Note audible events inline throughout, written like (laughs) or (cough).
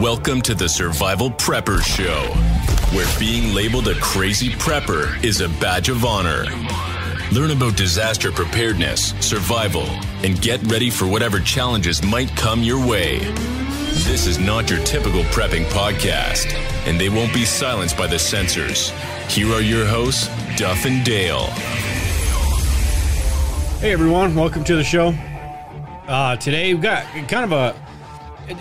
Welcome to the Survival Prepper Show, where being labeled a crazy prepper is a badge of honor. Learn about disaster preparedness, survival, and get ready for whatever challenges might come your way. This is not your typical prepping podcast, and they won't be silenced by the censors. Here are your hosts, Duff and Dale. Hey everyone, welcome to the show. Uh, today we've got kind of a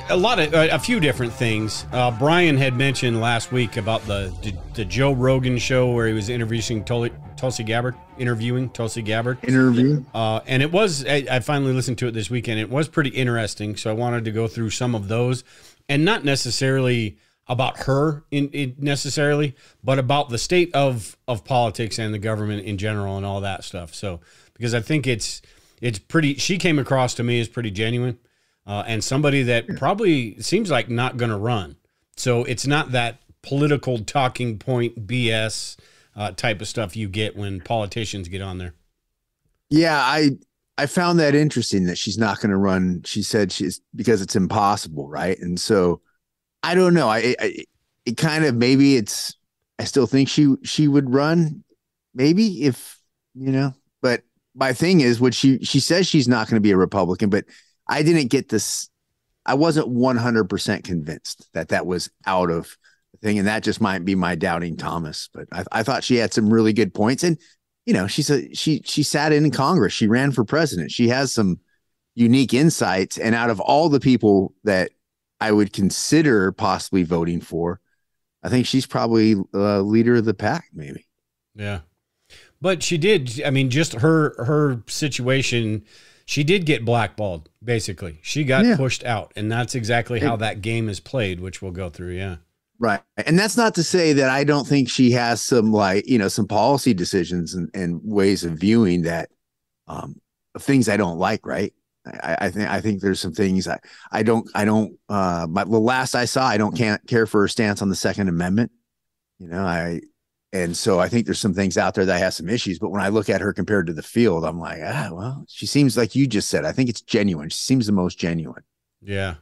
a lot of a few different things. Uh, Brian had mentioned last week about the, the, the Joe Rogan show where he was interviewing Tulsi, Tulsi Gabbard, interviewing Tulsi Gabbard. Interview. Uh, and it was I, I finally listened to it this weekend. It was pretty interesting, so I wanted to go through some of those, and not necessarily about her in, in necessarily, but about the state of of politics and the government in general and all that stuff. So because I think it's it's pretty. She came across to me as pretty genuine uh, and somebody that probably seems like not going to run. So it's not that political talking point BS uh, type of stuff you get when politicians get on there. Yeah, I I found that interesting that she's not going to run. She said she's because it's impossible, right? And so I don't know. I, I it kind of maybe it's. I still think she she would run, maybe if you know. But my thing is, what she she says she's not going to be a Republican, but I didn't get this. I wasn't 100% convinced that that was out of the thing. And that just might be my doubting Thomas. But I, I thought she had some really good points. And, you know, she's a, she, she sat in Congress. She ran for president. She has some unique insights. And out of all the people that I would consider possibly voting for, I think she's probably a leader of the pack, maybe. Yeah. But she did. I mean, just her, her situation she did get blackballed basically she got yeah. pushed out and that's exactly how that game is played which we'll go through yeah right and that's not to say that i don't think she has some like you know some policy decisions and, and ways of viewing that um of things i don't like right I, I think I think there's some things I, I don't I don't uh but the last I saw I don't can't care for her stance on the Second Amendment. You know, I and so I think there's some things out there that has some issues. But when I look at her compared to the field, I'm like, ah, well, she seems like you just said. I think it's genuine. She seems the most genuine. Yeah,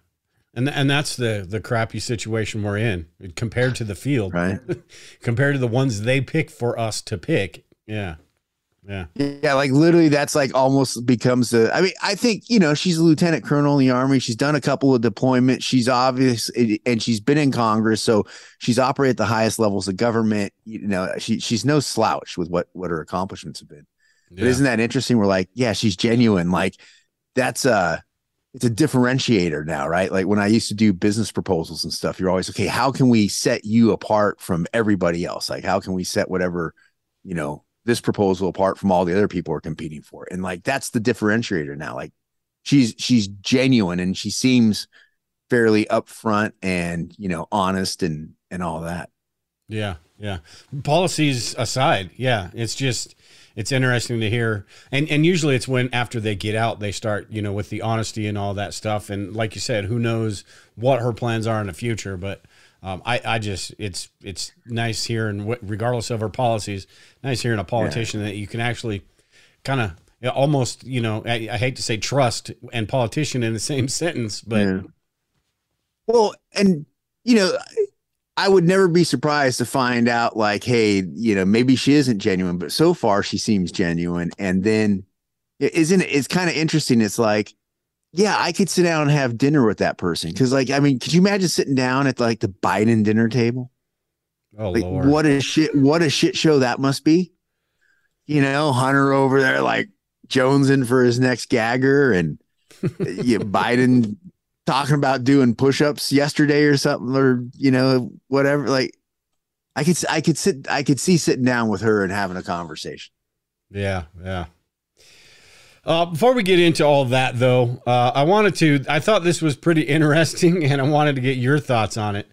and and that's the the crappy situation we're in compared to the field, right? (laughs) compared to the ones they pick for us to pick. Yeah. Yeah. Yeah. Like literally, that's like almost becomes a. I mean, I think, you know, she's a lieutenant colonel in the army. She's done a couple of deployments. She's obvious and she's been in Congress. So she's operated at the highest levels of government. You know, she she's no slouch with what, what her accomplishments have been. Yeah. But isn't that interesting? We're like, yeah, she's genuine. Like that's a, it's a differentiator now, right? Like when I used to do business proposals and stuff, you're always, okay, how can we set you apart from everybody else? Like, how can we set whatever, you know, this proposal apart from all the other people are competing for. And like that's the differentiator now. Like she's she's genuine and she seems fairly upfront and you know honest and and all that. Yeah, yeah. Policies aside, yeah, it's just it's interesting to hear. And and usually it's when after they get out they start, you know, with the honesty and all that stuff and like you said, who knows what her plans are in the future, but um, I, I just it's it's nice hearing regardless of our policies, nice hearing a politician yeah. that you can actually kind of almost you know I, I, hate to say trust and politician in the same sentence, but yeah. well, and you know. I would never be surprised to find out, like, hey, you know, maybe she isn't genuine, but so far she seems genuine. And then, isn't it? It's kind of interesting. It's like, yeah, I could sit down and have dinner with that person. Cause like, I mean, could you imagine sitting down at like the Biden dinner table? Oh like, Lord. What a shit, what a shit show that must be. You know, Hunter over there like Jones in for his next gagger and yeah, (laughs) Biden talking about doing push-ups yesterday or something, or you know, whatever. Like I could I could sit I could see sitting down with her and having a conversation. Yeah, yeah. Uh, before we get into all that, though, uh, I wanted to. I thought this was pretty (laughs) interesting, and I wanted to get your thoughts on it.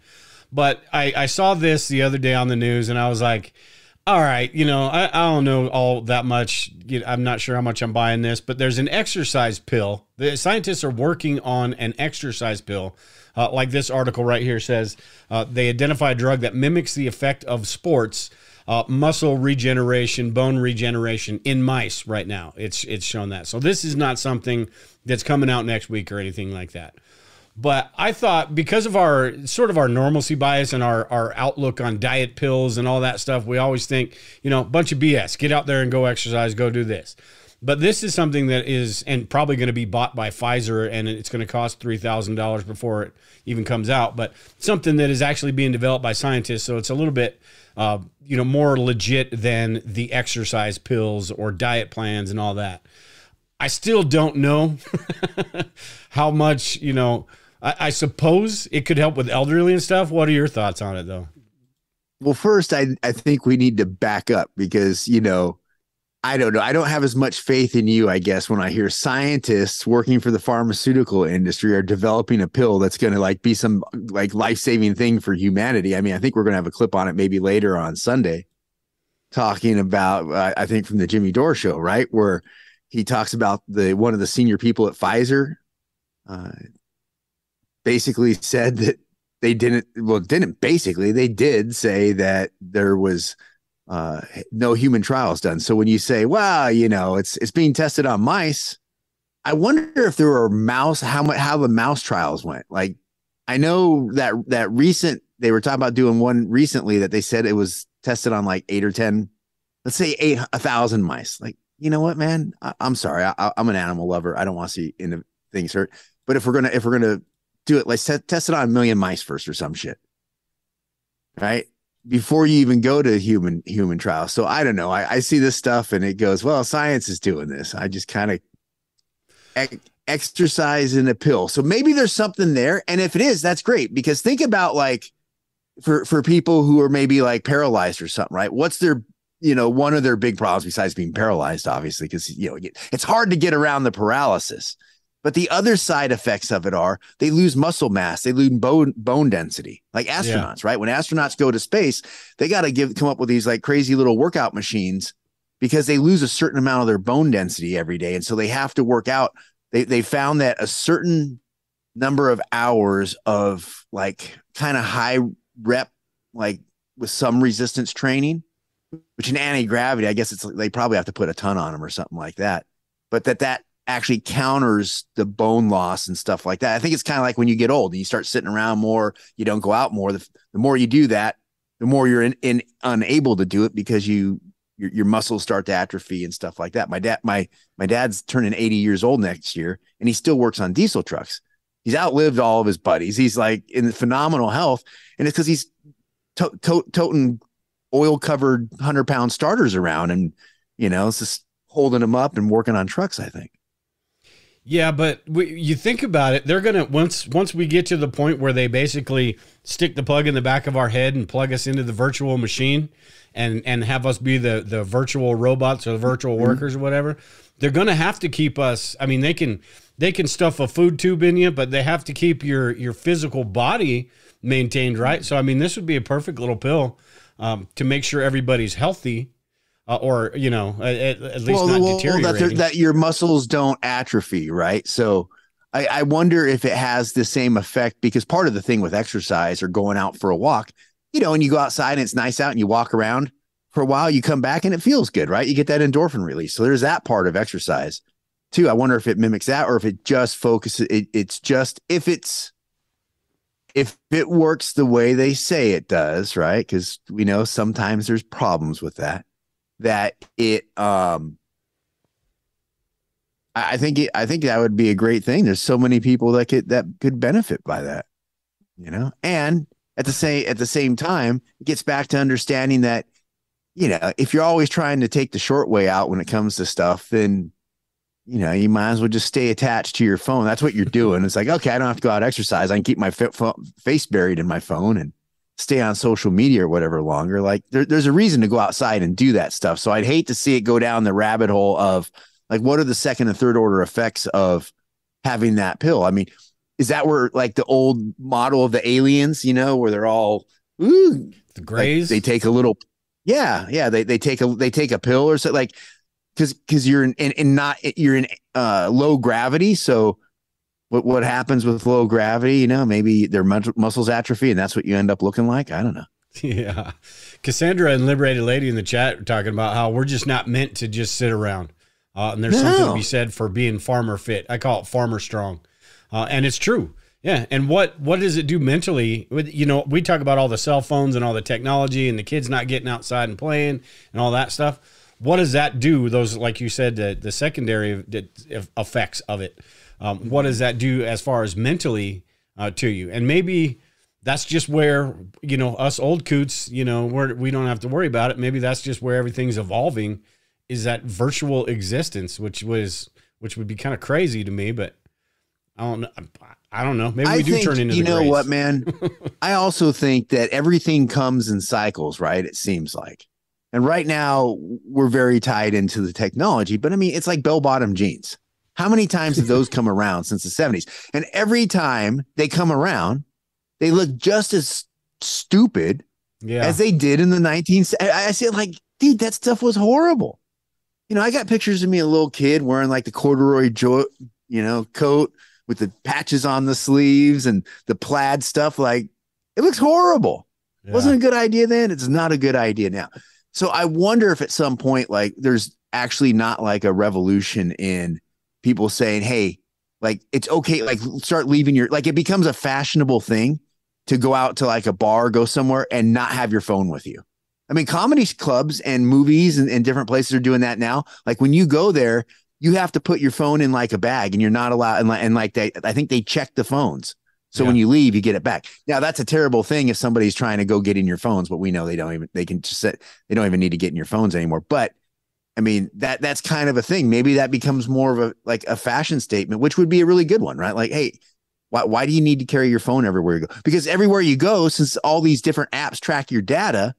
But I, I saw this the other day on the news, and I was like, "All right, you know, I, I don't know all that much. You know, I'm not sure how much I'm buying this, but there's an exercise pill. The scientists are working on an exercise pill." Uh, like this article right here says, uh, they identify a drug that mimics the effect of sports uh, muscle regeneration, bone regeneration in mice right now. It's it's shown that. So this is not something that's coming out next week or anything like that. But I thought because of our sort of our normalcy bias and our, our outlook on diet pills and all that stuff, we always think, you know, bunch of BS. Get out there and go exercise, go do this. But this is something that is and probably going to be bought by Pfizer and it's going to cost $3,000 before it even comes out, but something that is actually being developed by scientists. So it's a little bit, uh, you know, more legit than the exercise pills or diet plans and all that. I still don't know (laughs) how much, you know, I, I, suppose it could help with elderly and stuff. What are your thoughts on it though? Well, first, I, I think we need to back up because, you know, I don't know. I don't have as much faith in you, I guess, when I hear scientists working for the pharmaceutical industry are developing a pill that's going to like be some like life-saving thing for humanity. I mean, I think we're going to have a clip on it maybe later on Sunday talking about uh, I think from the Jimmy Dore show, right? Where he talks about the one of the senior people at Pfizer uh, basically said that they didn't well didn't basically they did say that there was uh, no human trials done. So when you say, well, you know, it's it's being tested on mice, I wonder if there were mouse how much how the mouse trials went. Like I know that that recent they were talking about doing one recently that they said it was tested on like eight or ten, let's say eight a thousand mice. Like you know what, man, I, am sorry, I, am an animal lover. I don't want to see into things hurt. But if we're gonna if we're gonna do it, let's t- test it on a million mice first or some shit, right? Before you even go to human human trials. So I don't know. I, I see this stuff and it goes, well, science is doing this. I just kind of ex- exercise in a pill. So maybe there's something there. And if it is, that's great because think about like for for people who are maybe like paralyzed or something, right? What's their you know one of their big problems besides being paralyzed, obviously, because you know it's hard to get around the paralysis. But the other side effects of it are they lose muscle mass, they lose bone bone density, like astronauts, yeah. right? When astronauts go to space, they got to give come up with these like crazy little workout machines because they lose a certain amount of their bone density every day, and so they have to work out. They they found that a certain number of hours of like kind of high rep, like with some resistance training, which in anti gravity, I guess it's they probably have to put a ton on them or something like that. But that that actually counters the bone loss and stuff like that. I think it's kind of like when you get old and you start sitting around more, you don't go out more. The, the more you do that, the more you're in, in unable to do it because you your, your muscles start to atrophy and stuff like that. My dad, my my dad's turning 80 years old next year, and he still works on diesel trucks. He's outlived all of his buddies. He's like in phenomenal health, and it's because he's to- to- toting oil covered hundred pound starters around, and you know, it's just holding them up and working on trucks. I think. Yeah, but we, you think about it, they're gonna once once we get to the point where they basically stick the plug in the back of our head and plug us into the virtual machine, and and have us be the the virtual robots or the virtual mm-hmm. workers or whatever. They're gonna have to keep us. I mean, they can they can stuff a food tube in you, but they have to keep your your physical body maintained right. So I mean, this would be a perfect little pill um, to make sure everybody's healthy uh, or you know at, at least well, not well, deteriorating. That, that, your muscles don't atrophy, right? So I, I wonder if it has the same effect because part of the thing with exercise or going out for a walk, you know, and you go outside and it's nice out and you walk around for a while, you come back and it feels good, right? You get that endorphin release. So there's that part of exercise too. I wonder if it mimics that or if it just focuses. It, it's just if it's if it works the way they say it does, right? Because we know sometimes there's problems with that that it um I think it, I think that would be a great thing. There's so many people that could that could benefit by that, you know. And at the same at the same time, it gets back to understanding that, you know, if you're always trying to take the short way out when it comes to stuff, then you know you might as well just stay attached to your phone. That's what you're doing. It's like okay, I don't have to go out exercise. I can keep my face buried in my phone and stay on social media or whatever longer. Like there, there's a reason to go outside and do that stuff. So I'd hate to see it go down the rabbit hole of like, what are the second and third order effects of having that pill? I mean, is that where like the old model of the aliens, you know, where they're all ooh, the grays, like they take a little, yeah, yeah, they they take a they take a pill or so like because because you're in, in, in not you're in uh low gravity, so what what happens with low gravity? You know, maybe their muscles atrophy, and that's what you end up looking like. I don't know. (laughs) Yeah, Cassandra and Liberated Lady in the chat are talking about how we're just not meant to just sit around, uh, and there's no. something to be said for being farmer fit. I call it farmer strong, uh, and it's true. Yeah, and what what does it do mentally? You know, we talk about all the cell phones and all the technology and the kids not getting outside and playing and all that stuff. What does that do? Those, like you said, the, the secondary effects of it. Um, what does that do as far as mentally uh, to you? And maybe that's just where you know us old coots, you know, we're, we don't have to worry about it. Maybe that's just where everything's evolving. Is that virtual existence, which was which would be kind of crazy to me, but I don't know. I don't know. Maybe we I do think, turn into the. you know grays. what, man. (laughs) I also think that everything comes in cycles, right? It seems like, and right now we're very tied into the technology. But I mean, it's like bell bottom jeans. How many times have those come around since the seventies? And every time they come around, they look just as stupid Yeah. as they did in the 19th. I I said, like, dude, that stuff was horrible. You know, I got pictures of me, a little kid wearing like the corduroy, jo- you know, coat with the patches on the sleeves and the plaid stuff. Like, it looks horrible. yeah. Wasn't a good idea then. It's not a good idea now. So I wonder if at some point, like, there's actually not like a revolution in people saying, hey, like, it's okay, like, start leaving your, like, it becomes a fashionable thing to go out to like a bar, go somewhere and not have your phone with you. I mean, comedy clubs and movies and, and different places are doing that now. Like, when you go there, you have to put your phone in like a bag and you're not allowed, and like, and like they, I think they check the phones. So Yeah. when you leave, you get it back. Now that's a terrible thing if somebody's trying to go get in your phones, but we know they don't even they can just sit, they don't even need to get in your phones anymore. But I mean that that's kind of a thing. Maybe that becomes more of a like a fashion statement, which would be a really good one, right? Like, hey, why why do you need to carry your phone everywhere you go? Because everywhere you go, since all these different apps track your data,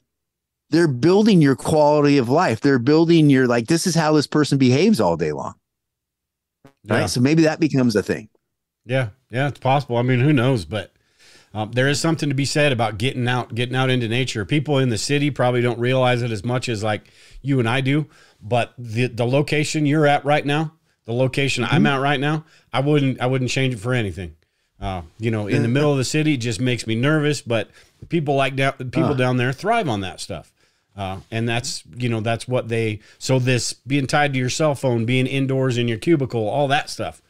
they're building your quality of life. They're building your like this is how this person behaves all day long. Right. Yeah. So maybe that becomes a thing. Yeah, yeah, it's possible. I mean, who knows? But um, there is something to be said about getting out, getting out into nature. People in the city probably don't realize it as much as like you and I do. But the the location you're at right now, the location I'm at right now, I wouldn't I wouldn't change it for anything. Uh, you know, in the middle of the city, it just makes me nervous. But people like down people Ah. down there thrive on that stuff. Uh, and that's you know that's what they so this being tied to your cell phone being indoors in your cubicle all that stuff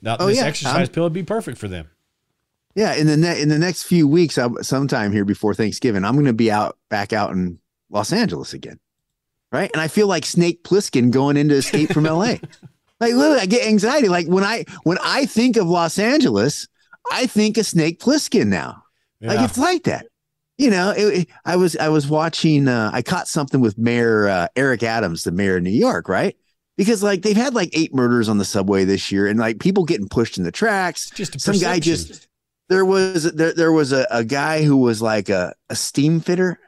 now, Oh, this yeah. exercise I'm- pill would be perfect for them Yeah, in the ne- in the next few weeks, I, sometime here before Thanksgiving, I'm going to be out back out in Los Angeles again, right? And I feel like Snake Plissken going into Escape from L.A. (laughs) like literally, I get anxiety. Like when I when I think of Los Angeles, I think of Snake Plissken now. Like it's like that. You know, it, it- I was I was watching. Uh, I caught something with Mayor uh, Eric Adams, the mayor of New York, right? Because like they've had like eight murders on the subway this year, and like people getting pushed in the tracks It's just a some guy just there was there, there was a, a guy who was like a, a steam fitter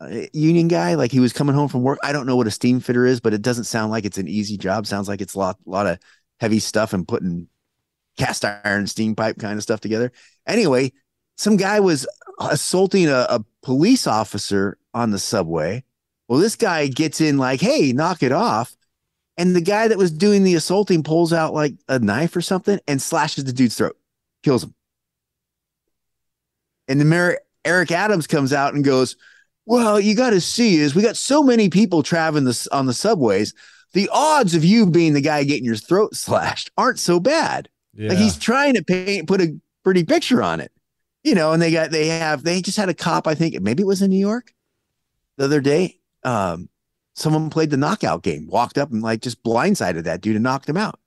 a union guy. Like he was coming home from work. I don't know what a steam fitter is but it doesn't sound like it's an easy job. Sounds like it's a lot, lot of heavy stuff and putting cast iron steam pipe kind of stuff together. Anyway some guy was assaulting a, a police officer on the subway. Well this guy gets in like hey knock it off. And the guy that was doing the assaulting pulls out like a knife or something and slashes the dude's throat kills him and the mayor Eric Adams comes out and goes, "Well, you got to see is we got so many people traveling this on the subways. The odds of you being the guy getting your throat (laughs) slashed aren't so bad. yeah. Like he's trying to paint put a pretty picture on it, you know. And they got they have they just had a cop. I think maybe it was in New York the other day. Um, someone played the knockout game, walked up and like just blindsided that dude and knocked him out.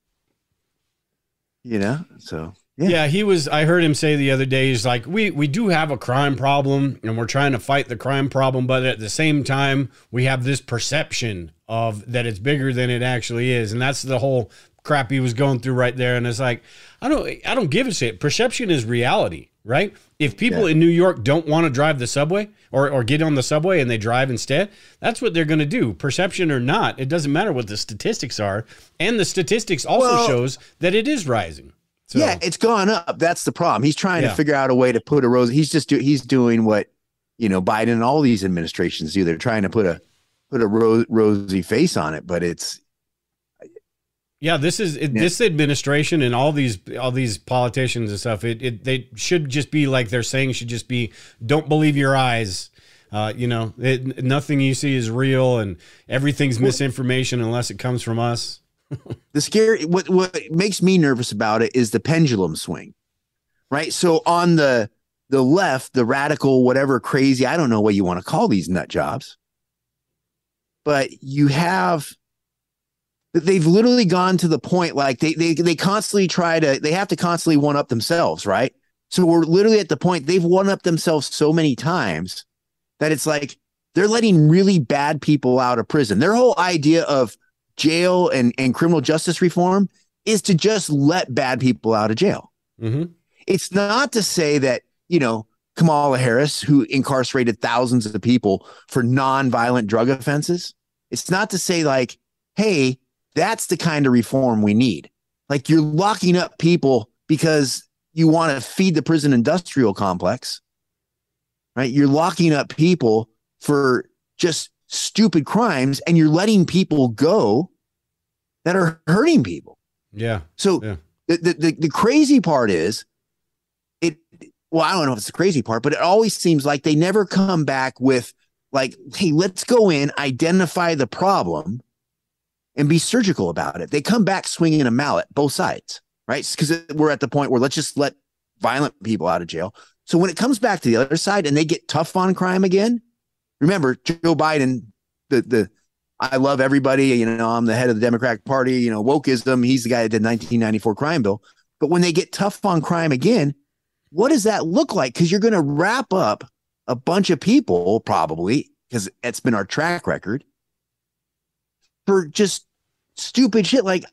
You know, so yeah. yeah. he was. I heard him say the other day. He's like, we we do have a crime problem, and we're trying to fight the crime problem, but at the same time, we have this perception of that it's bigger than it actually is, and that's the whole crap he was going through right there. And it's like, I don't, I don't give a shit. Perception is reality, right? If people Yeah. in New York don't want to drive the subway or or get on the subway and they drive instead, that's what they're going to do. Perception or not, it doesn't matter what the statistics are, and the statistics also Well- shows that it is rising. So, Yeah, it's gone up. That's the problem. He's trying Yeah. to figure out a way to put a rose. He's just do, he's doing what you know Biden and all these administrations do. They're trying to put a put a ro- rosy face on it, but it's Yeah, this is it, Yeah. this administration and all these all these politicians and stuff. It, it they should just be like they're saying should just be don't believe your eyes. Uh, you know, it, nothing you see is real, and everything's misinformation unless it comes from us. The scary. What what makes me nervous about it is the pendulum swing. right? So on the the left, the radical, whatever crazy, I don't know what you want to call these nut jobs, but you have they've literally gone to the point like they they they constantly try to they have to constantly one up themselves, right? So we're literally at the point they've one up themselves so many times that it's like they're letting really bad people out of prison. Their whole idea of jail and, and criminal justice reform is to just let bad people out of jail. Mm-hmm. It's not to say that, you know, Kamala Harris, who incarcerated thousands of people for non-violent drug offenses, it's not to say like, hey, that's the kind of reform we need. Like you're locking up people because you want to feed the prison industrial complex, right? You're locking up people for just stupid crimes and you're letting people go that are hurting people. Yeah. So yeah. The, the, the the crazy part is it well, I don't know if it's the crazy part, but it always seems like they never come back with like, hey, let's go in, identify the problem, and be surgical about it. They come back swinging a mallet, both sides, right? Because we're at the point where let's just let violent people out of jail. So when it comes back to the other side and they get tough on crime again, remember Joe Biden, the the I love everybody. You know, I'm the head of the Democratic Party. You know, wokeism. He's the guy that did 1994 crime bill. But when they get tough on crime again, what does that look like? Because you're going to wrap up a bunch of people, probably, because it's been our track record for just stupid shit. Like,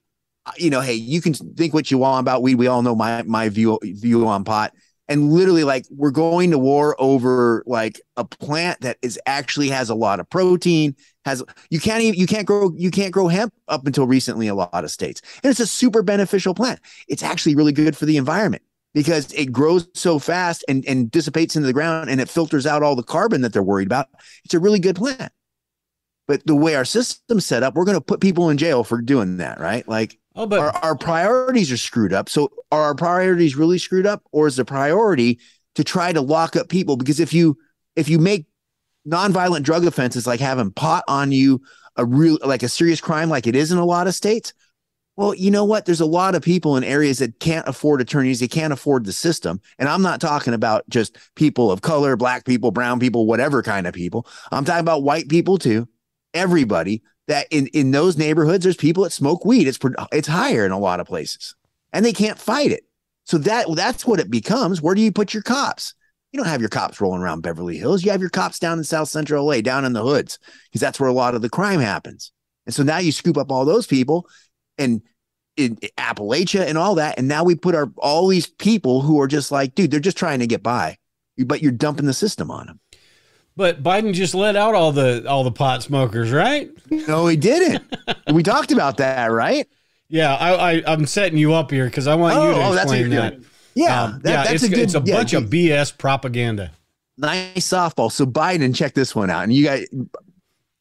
you know, hey, you can think what you want about weed. We all know my my view view on pot and literally like we're going to war over like a plant that is actually has a lot of protein has you can't even you can't grow you can't grow hemp up until recently a lot of states. And it's a super beneficial plant. It's actually really good for the environment because it grows so fast and, and dissipates into the ground and it filters out all the carbon that they're worried about. It's a really good plant. But the way our system's set up we're going to put people in jail for doing that right? Like Oh, but our, our priorities are screwed up. So are our priorities really screwed up, or is the priority to try to lock up people? Because if you if you make nonviolent drug offenses like having pot on you a real like a serious crime like it is in a lot of states, well, you know what? There's a lot of people in areas that can't afford attorneys, they can't afford the system. And I'm not talking about just people of color, black people, brown people, whatever kind of people. I'm talking about white people too. Everybody that in in those neighborhoods there's people that smoke weed. It's it's higher in a lot of places and they can't fight it. So that that's what it becomes. Where do you put your cops? You don't have your cops rolling around beverly hills. You have your cops down in south central la down in the hoods because that's where a lot of the crime happens. And so now you scoop up all those people and in appalachia and all that and now we put our all these people who are just like dude they're just trying to get by but you're dumping the system on them but Biden just let out all the all the pot smokers, right? No, he didn't. we talked about that, right? Yeah, I, I am setting you up here because I want oh, you to oh, explain that. Yeah, um, that, yeah, that's it's a, good, it's a yeah, bunch of BS propaganda. Nice softball. So Biden, check this one out, and you guys,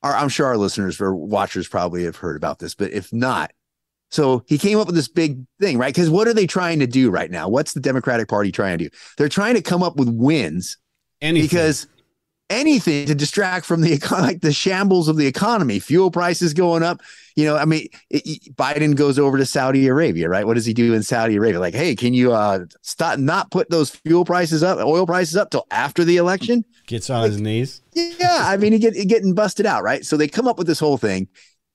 are, I'm sure our listeners or watchers probably have heard about this, but if not, so he came up with this big thing, right? Because what are they trying to do right now? What's the Democratic Party trying to do? They're trying to come up with wins Anything. because anything to distract from the (laughs) like the shambles of the economy, fuel prices going up. You know, I mean, it, Biden goes over to Saudi Arabia, right? What does he do in Saudi Arabia? Like, hey, can you uh stop not put those fuel prices up, oil prices up till after the election? Gets on like, his knees. Yeah, I mean, he get getting busted out, right? So they come up with this whole thing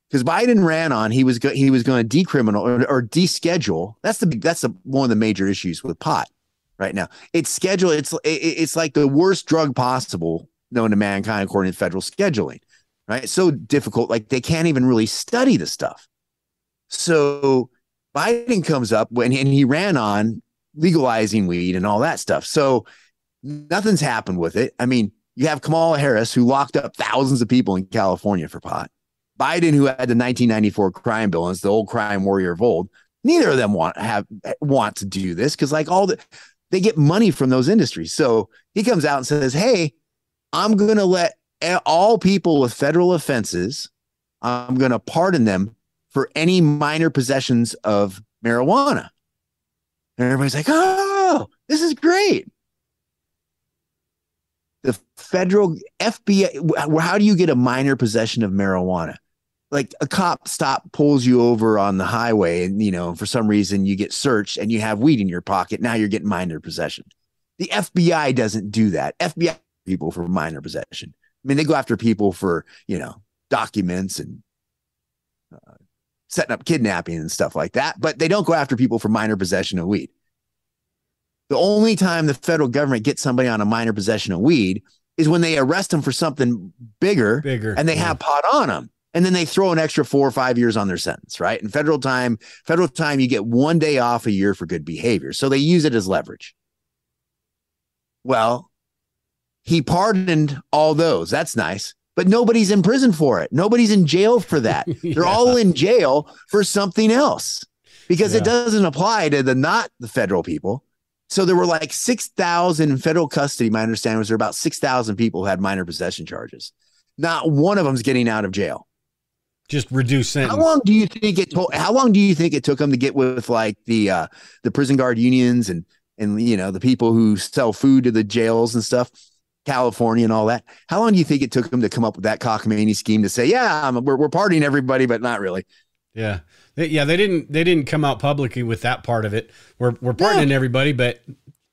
because Biden ran on he was go, he was going to decriminal or, or deschedule. That's the that's the one of the major issues with pot right now. It's scheduled. It's it, it's like the worst drug possible known to mankind according to federal scheduling, right? It's so difficult, like they can't even really study the stuff. So Biden comes up when and he ran on legalizing weed and all that stuff. So nothing's happened with it. I mean, you have Kamala Harris who locked up thousands of people in California for pot. Biden, who had the 1994 crime bill and is the old crime warrior of old. Neither of them want have want to do this because, like all the, they get money from those industries. So he comes out and says, "Hey, I'm going to let all people with federal offenses, I'm going to pardon them for any minor possessions of marijuana. And everybody's like, oh, this is great. The federal FBI, how do you get a minor possession of marijuana? like a cop stop pulls you over on the highway and you know for some reason you get searched and you have weed in your pocket now you're getting minor possession the fbi doesn't do that fbi people for minor possession i mean they go after people for you know documents and uh, setting up kidnapping and stuff like that but they don't go after people for minor possession of weed the only time the federal government gets somebody on a minor possession of weed is when they arrest them for something bigger, Bigger, and they yeah. have pot on them. And then they throw an extra four or five years on their sentence, right? And federal time, federal time, you get one day off a year for good behavior. So they use it as leverage. Well, he pardoned all those. That's nice. But nobody's in prison for it. Nobody's in jail for that. (laughs) They're all in jail for something else because Yeah. it doesn't apply to the not the federal people. So there were like 6,000 in federal custody. My understanding was there were about 6,000 people who had minor possession charges. Not one of them's getting out of jail. Just reduce sentence. How long do you think it took? How long do you think it took them to get with like the uh, the prison guard unions and and you know the people who sell food to the jails and stuff, California and all that? How long do you think it took them to come up with that cockamamie scheme to say, yeah, we're we're partying everybody, but not really? Yeah. They, yeah, they didn't they didn't come out publicly with that part of it. We're we're pardoning everybody, but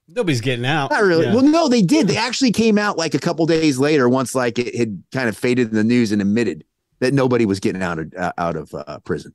nobody's getting out. Not really. Yeah. Well, no, they did. They actually came out like a couple days later, once like it had kind of faded in the news and admitted that nobody was getting out of uh, out of uh, prison.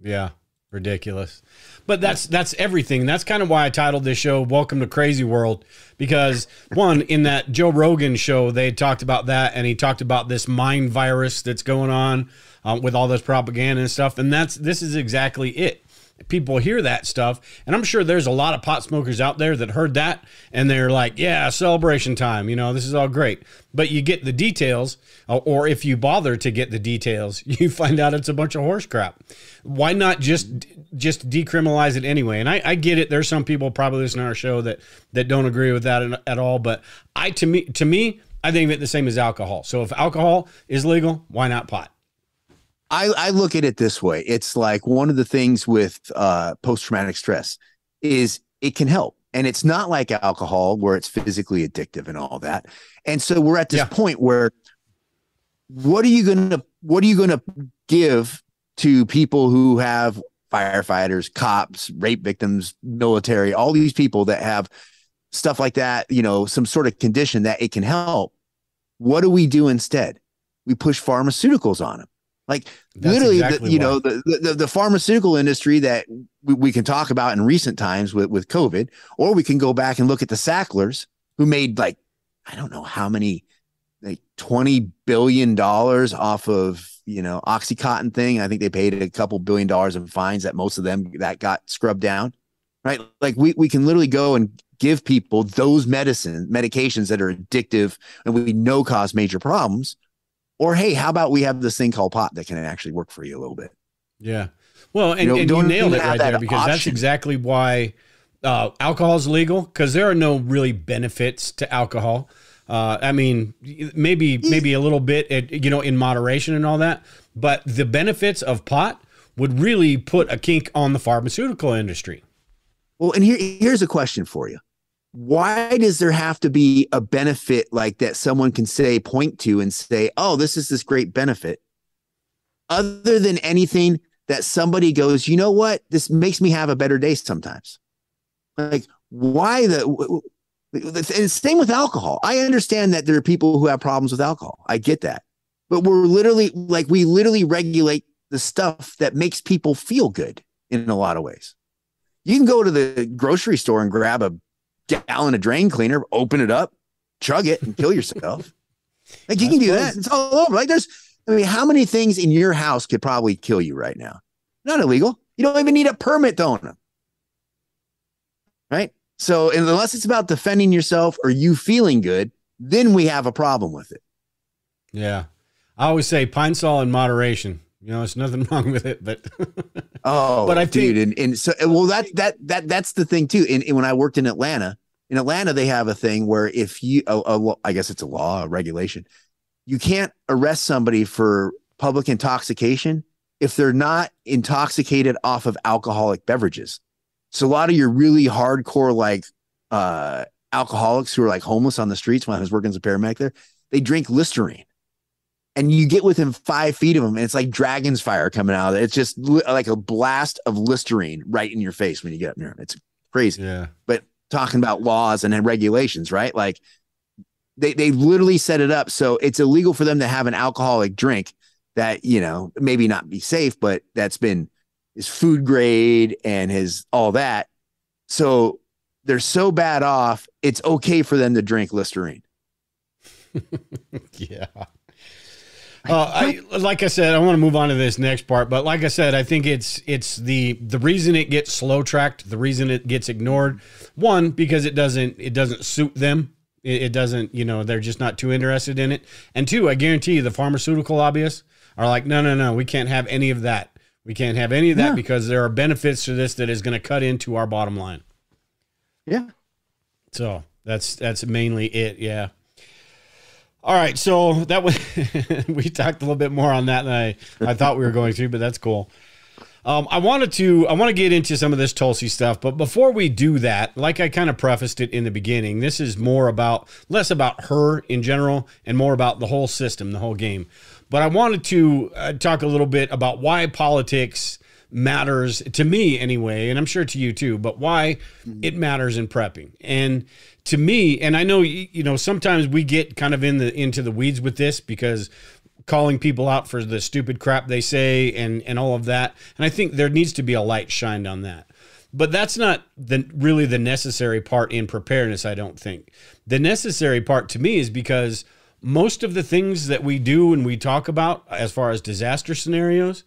Yeah, ridiculous. But that's that's everything. That's kind of why I titled this show "Welcome to Crazy World" because one in that Joe Rogan show they talked about that, and he talked about this mind virus that's going on um, with all this propaganda and stuff, and that's this is exactly it. People hear that stuff, and I'm sure there's a lot of pot smokers out there that heard that and they're like, "Yeah, celebration time. You know, this is all great." But you get the details, uh, or if you bother to get the details, (laughs) you find out it's a bunch of horse crap. Why not just just decriminalize it anyway? And I, I get it. There's some people probably listening to our show that that don't agree with that at, all. But I to me to me, I think of it the same as alcohol. So if alcohol is legal, why not pot? I, I look at it this way. It's like one of the things with uh, post traumatic stress is it can help. And it's not like alcohol where it's physically addictive and all that. And so we're at this Yeah. point where what are you gonna what are you gonna give to people who have firefighters, cops, rape victims, military, all these people that have stuff like that, you know, some sort of condition that it can help. What do we do instead? We push pharmaceuticals on them. Like That's literally, exactly the, you why. know, the, the the pharmaceutical industry that we, we can talk about in recent times with with COVID, or we can go back and look at the Sacklers who made like I don't know how many like twenty billion dollars off of you know OxyContin thing. I think they paid a couple billion dollars in fines that most of them that got scrubbed down. Right, like we we can literally go and give people those medicine medications that are addictive and we know cause major problems. Or hey, how about we have this thing called pot that can actually work for you a little bit? Yeah. Well, and You know, and you, nailed it right that there because that's exactly why uh, alcohol is legal because there are no really benefits to alcohol. Uh, I mean, maybe maybe a little bit, at, you know, in moderation and all that. But the benefits of pot would really put a kink on the pharmaceutical industry. Well, and here, here's a question for you. Why does there have to be a benefit like that someone can say, point to and say, oh, this is this great benefit? Other than anything that somebody goes, you know what? This makes me have a better day sometimes. Like, why the, and same with alcohol. I understand that there are people who have problems with alcohol. I get that. But we're literally like, we literally regulate the stuff that makes people feel good in a lot of ways. You can go to the grocery store and grab a gallon of drain cleaner, open it up, chug it, and kill yourself. (laughs) like you I can do that. It's all over. Like there's, I mean, how many things in your house could probably kill you right now? Not illegal. You don't even need a permit to own them. Right. So unless it's about defending yourself or you feeling good, then we have a problem with it. Yeah. I always say pine sol in moderation. You know, there's nothing (laughs) wrong with it, but Oh, (laughs) But I dude, think- and, and so well that that that that's the thing too. And, and when I worked in Atlanta, in Atlanta they have a thing where if you, a, a, I guess it's a law, a regulation, you can't arrest somebody for public intoxication if they're not intoxicated off of alcoholic beverages. So a lot of your really hardcore like uh alcoholics who are like homeless on the streets when I was working as a paramedic there, they drink Listerine. and you get within five feet of them, and it's like dragon's fire coming out of it. It's just li- like a blast of Listerine right in your face when you get up near them. It's crazy. Yeah. But talking about laws and regulations, right? Like they they literally set it up so it's illegal for them to have an alcoholic drink that you know maybe not be safe, but that's been is food grade and his all that. So they're so bad off, it's okay for them to drink Listerine. (laughs) yeah. Uh, I, like I said, I want to move on to this next part, but like I said, I think it's it's the the reason it gets slow tracked, the reason it gets ignored. One because it doesn't it doesn't suit them. It, it doesn't you know they're just not too interested in it. And two, I guarantee you, the pharmaceutical lobbyists are like, no, no, no, we can't have any of that. We can't have any of that Yeah. because there are benefits to this that is going to cut into our bottom line. Yeah. So that's that's mainly it. Yeah. All right. So that was (laughs) we talked a little bit more on that than I, I thought we were going to, but that's cool. Um, I wanted to I want to get into some of this Tulsi stuff, but before we do that, like I kind of prefaced it in the beginning, this is more about less about her in general and more about the whole system, the whole game. But I wanted to uh, talk a little bit about why politics matters to me anyway, and I'm sure to you too, but why mm-hmm. it matters in prepping. And to me, and I know you know sometimes we get kind of in the into the weeds with this because calling people out for the stupid crap they say and and all of that. And I think there needs to be a light shined on that. But that's not the really the necessary part in preparedness, I don't think. The necessary part to me is because most of the things that we do and we talk about as far as disaster scenarios,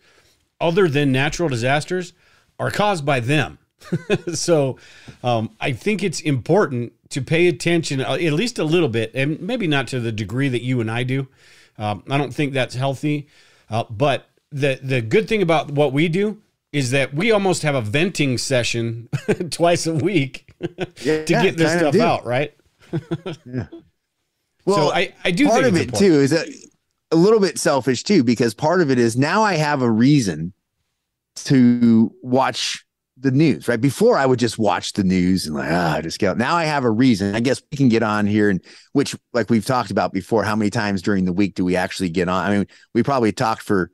other than natural disasters, are caused by them. (laughs) so um, I think it's important to pay attention uh, at least a little bit, and maybe not to the degree that you and I do. Um, I don't think that's healthy. Uh, but the the good thing about what we do is that we almost have a venting session (laughs) twice a week (laughs) Yeah, to get this stuff out, right? yeah. Well, so I, I do part think of it's it important. too is a, a little bit selfish too because part of it is now I have a reason to watch the news. Right before I would just watch the news and like ah just go. Now I have a reason. I guess we can get on here and which like we've talked about before. How many times during the week do we actually get on? I mean, we probably talked for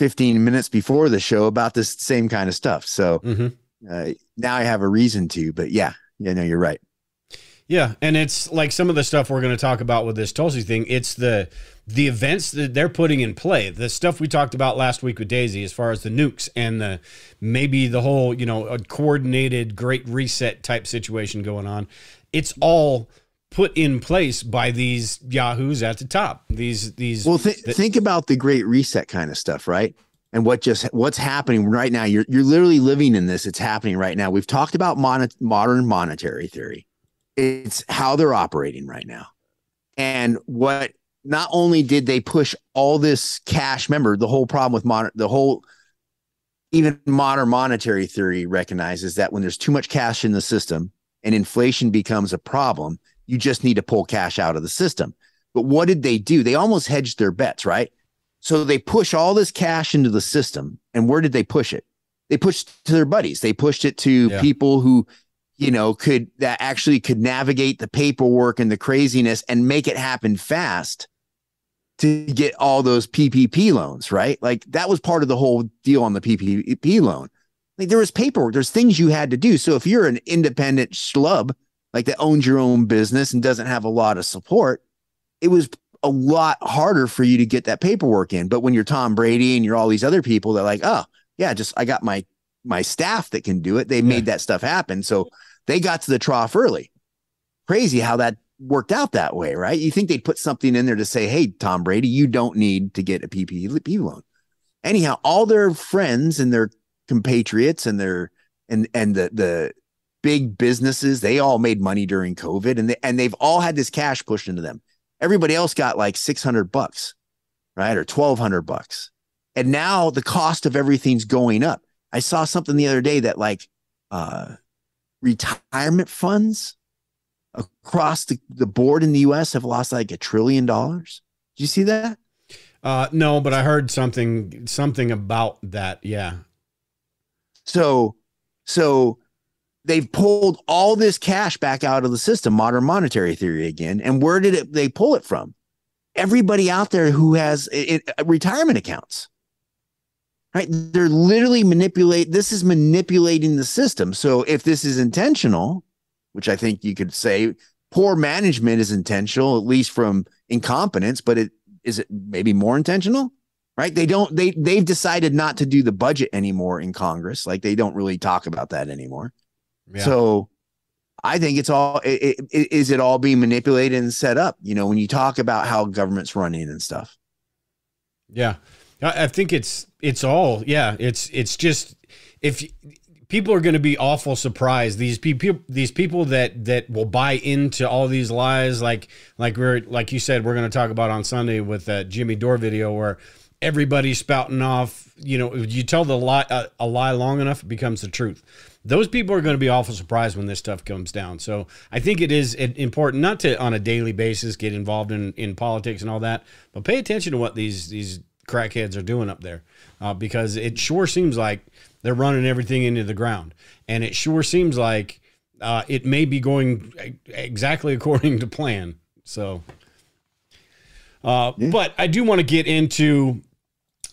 15 minutes before the show about this same kind of stuff. So Mhm. uh, now I have a reason to. But yeah, yeah, no, you're right. Yeah, and it's like some of the stuff we're going to talk about with this Tulsi thing. It's the the events that they're putting in play. The stuff we talked about last week with Daisy, as far as the nukes and the maybe the whole you know a coordinated Great Reset type situation going on. It's all put in place by these yahoos at the top. These these Well, th- th- think about the Great Reset kind of stuff, right? And what just what's happening right now? You're you're literally living in this. It's happening right now. We've talked about mon- modern monetary theory. It's how they're operating right now, and what. Not only did they push all this cash, remember the whole problem with modern, the whole even modern monetary theory recognizes that when there's too much cash in the system and inflation becomes a problem, you just need to pull cash out of the system. But what did they do? They almost hedged their bets, right? So they push all this cash into the system. And where did they push it? They pushed to their buddies. They pushed it to Yeah. people who, you know, could that actually could navigate the paperwork and the craziness and make it happen fast to get all those PPP loans, right? Like that was part of the whole deal on the PPP loan. Like there was paperwork, there's things you had to do. So if you're an independent schlub, like that owns your own business and doesn't have a lot of support, it was a lot harder for you to get that paperwork in. But when you're Tom Brady and you're all these other people, they're like, oh yeah, just I got my my staff that can do it. They made that stuff happen. So they got to the trough early. Crazy how that worked out that way, right? You think they'd put something in there to say, hey, Tom Brady, you don't need to get a PPP loan. Anyhow, all their friends and their compatriots and their and and the the big businesses, they all made money during COVID and they, and they've all had this cash pushed into them. Everybody else got like 600 bucks, right? Or 1200 bucks. And now the cost of everything's going up. I saw something the other day that like uh retirement funds across the, the board in the US have lost like a trillion dollars. Did you see that? uh, no, but I heard something something about that. Yeah, So, so they've pulled all this cash back out of the system, modern monetary theory again. And where did it they pull it from? everybody out there who has it, it, retirement accounts. Right? They're literally manipulate. This is manipulating the system. So if this is intentional, which I think you could say poor management is intentional, at least from incompetence, but it is it maybe more intentional? Right? They don't they they've decided not to do the budget anymore in Congress. Like they don't really talk about that anymore. Yeah. So I think it's all it, it, is it all being manipulated and set up, you know, when you talk about how government's running and stuff. Yeah. I think it's it's all yeah, it's it's just if people are going to be awful surprised. These people, these people that that will buy into all these lies, like like we're like you said, we're going to talk about on Sunday with that Jimmy Dore video where everybody's spouting off. You know, you tell the lie a, a lie long enough, it becomes the truth. Those people are going to be awful surprised when this stuff comes down. So I think it is important not to on a daily basis get involved in in politics and all that, but pay attention to what these these crackheads are doing up there, uh, because it sure seems like they're running everything into the ground. And it sure seems like uh, it may be going exactly according to plan. So, uh, yeah. but I do want to get into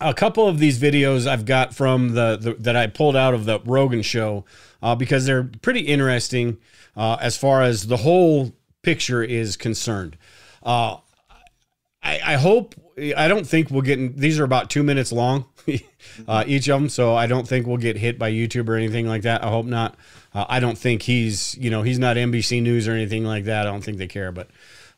a couple of these videos I've got from the, the that I pulled out of the Rogan show uh, because they're pretty interesting uh, as far as the whole picture is concerned. Uh, I, I hope I don't think we'll get in, these are about two minutes long. (laughs) uh, each of them. So I don't think we'll get hit by YouTube or anything like that. I hope not. Uh, I don't think he's, you know, he's not NBC News or anything like that. I don't think they care, but,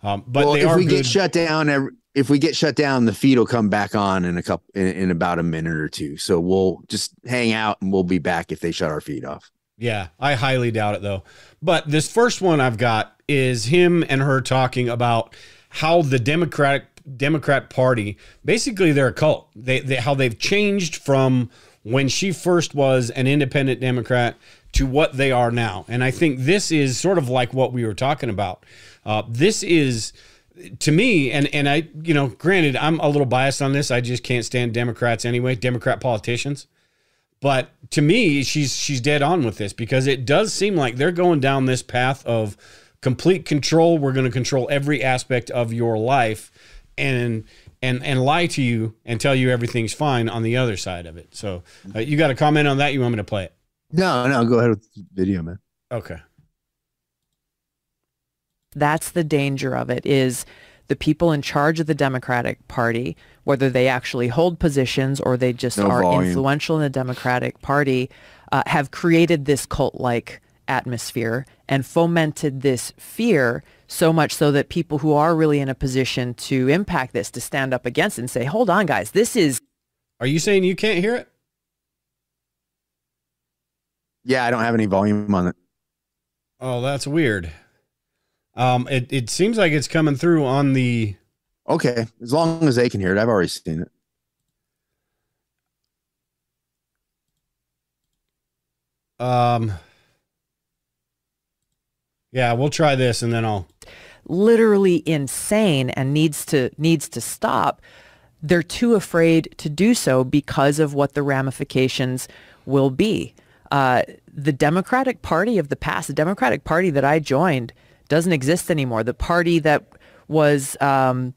um, but well, if we good. get shut down, if we get shut down, the feed will come back on in a couple in, in about a minute or two. So we'll just hang out and we'll be back if they shut our feed off. Yeah, I highly doubt it though. But this first one I've got is him and her talking about how the Democratic Democrat Party, basically they're a cult. They, they how they've changed from when she first was an independent Democrat to what they are now. And I think this is sort of like what we were talking about. Uh, this is to me, and and I, you know, granted, I'm a little biased on this. I just can't stand Democrats anyway, Democrat politicians. But to me, she's she's dead on with this because it does seem like they're going down this path of complete control. We're going to control every aspect of your life and and and lie to you and tell you everything's fine on the other side of it. So uh, you got a comment on that? You want me to play it? No, no, go ahead with the video, man. Okay. That's the danger of it is the people in charge of the Democratic Party, whether they actually hold positions or they just no are volume. influential in the Democratic Party, uh, have created this cult-like atmosphere and fomented this fear so much so that people who are really in a position to impact this to stand up against it and say hold on guys this is are you saying you can't hear it? Yeah i don't have any volume on it. Oh that's weird. Um it, it seems like it's coming through on the okay as long as they can hear it i've already seen it. Um yeah, we'll try this and then I'll literally insane and needs to needs to stop. They're too afraid to do so because of what the ramifications will be. Uh, the Democratic Party of the past, the Democratic Party that I joined, doesn't exist anymore. The party that was um,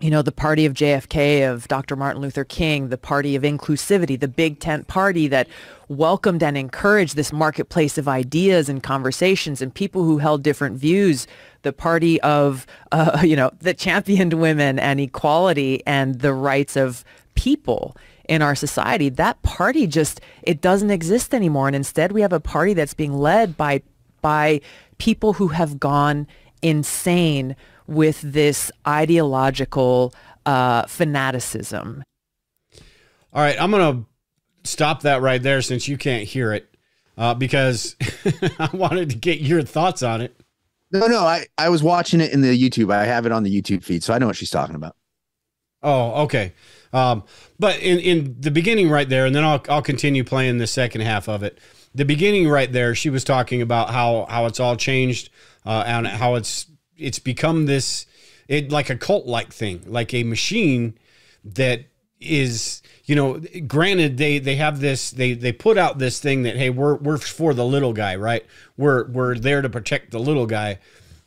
you know, the party of JFK, of Dr. Martin Luther King, the party of inclusivity, the big tent party that welcomed and encouraged this marketplace of ideas and conversations and people who held different views, the party of, uh, (laughs) you know, that championed women and equality and the rights of people in our society. That party just, it doesn't exist anymore. And instead we have a party that's being led by, by people who have gone insane with this ideological uh, fanaticism. All right, I'm going to stop that right there since you can't hear it uh, because (laughs) I wanted to get your thoughts on it. No, no, I, I was watching it in the YouTube. I have it on the YouTube feed, so I know what she's talking about. Oh, okay. Um, but in, in the beginning right there, and then I'll, I'll continue playing the second half of it. The beginning right there, she was talking about how, how it's all changed uh, and how it's it's become this it like a cult like thing, like a machine that is you know granted they they have this they they put out this thing that hey we're we're for the little guy right we're we're there to protect the little guy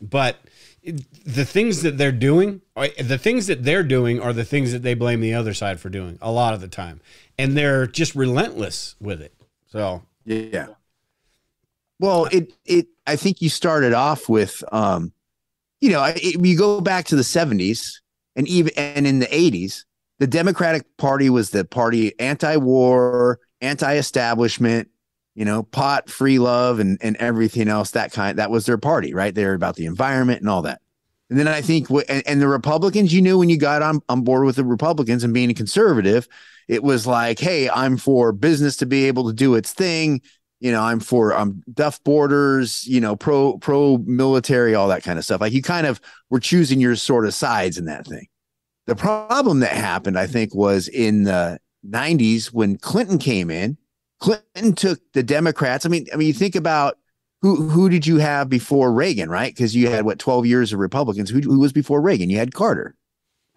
but the things that they're doing, the things that they're doing are the things that they blame the other side for doing a lot of the time. And they're just relentless with it. So, yeah. Well, it, it, I think you started off with, um, you know, it, you go back to the 70s and even, and in the 80s, the Democratic Party was the party anti war, anti establishment, you know, pot, free love, and and everything else. That kind that was their party, right? They're about the environment and all that. And then I think, and, and the Republicans, you knew when you got on on board with the Republicans and being a conservative, it was like, hey, I'm for business to be able to do its thing. You know, I'm for um duff borders, you know, pro pro military, all that kind of stuff. Like you kind of were choosing your sort of sides in that thing. The problem that happened, I think, was in the 90s when Clinton came in Clinton took the Democrats. I mean, I mean, you think about who who did you have before Reagan, right? Because you had what twelve years of Republicans. Who, who was before Reagan? You had Carter,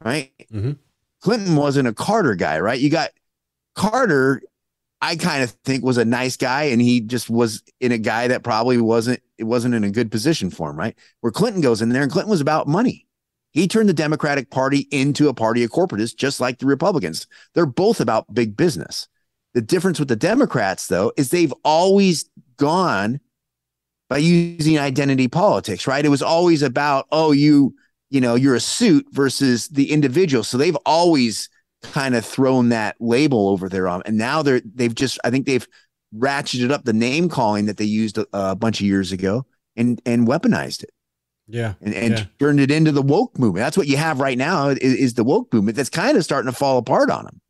right? Mm-hmm. Clinton wasn't a Carter guy, right? You got Carter. I kind of think was a nice guy, and he just was in a guy that probably wasn't. It wasn't in a good position for him, right? Where Clinton goes in there, and Clinton was about money. He turned the Democratic Party into a party of corporatists, just like the Republicans. They're both about big business. The difference with the Democrats, though, is they've always gone by using identity politics, right? It was always about, oh, you, you know, you're a suit versus the individual. So they've always kind of thrown that label over their arm. And now they're, they've just, I think they've ratcheted up the name calling that they used a, a bunch of years ago and, and weaponized it. Yeah. And, and yeah. turned it into the woke movement. That's what you have right now is, is the woke movement that's kind of starting to fall apart on them.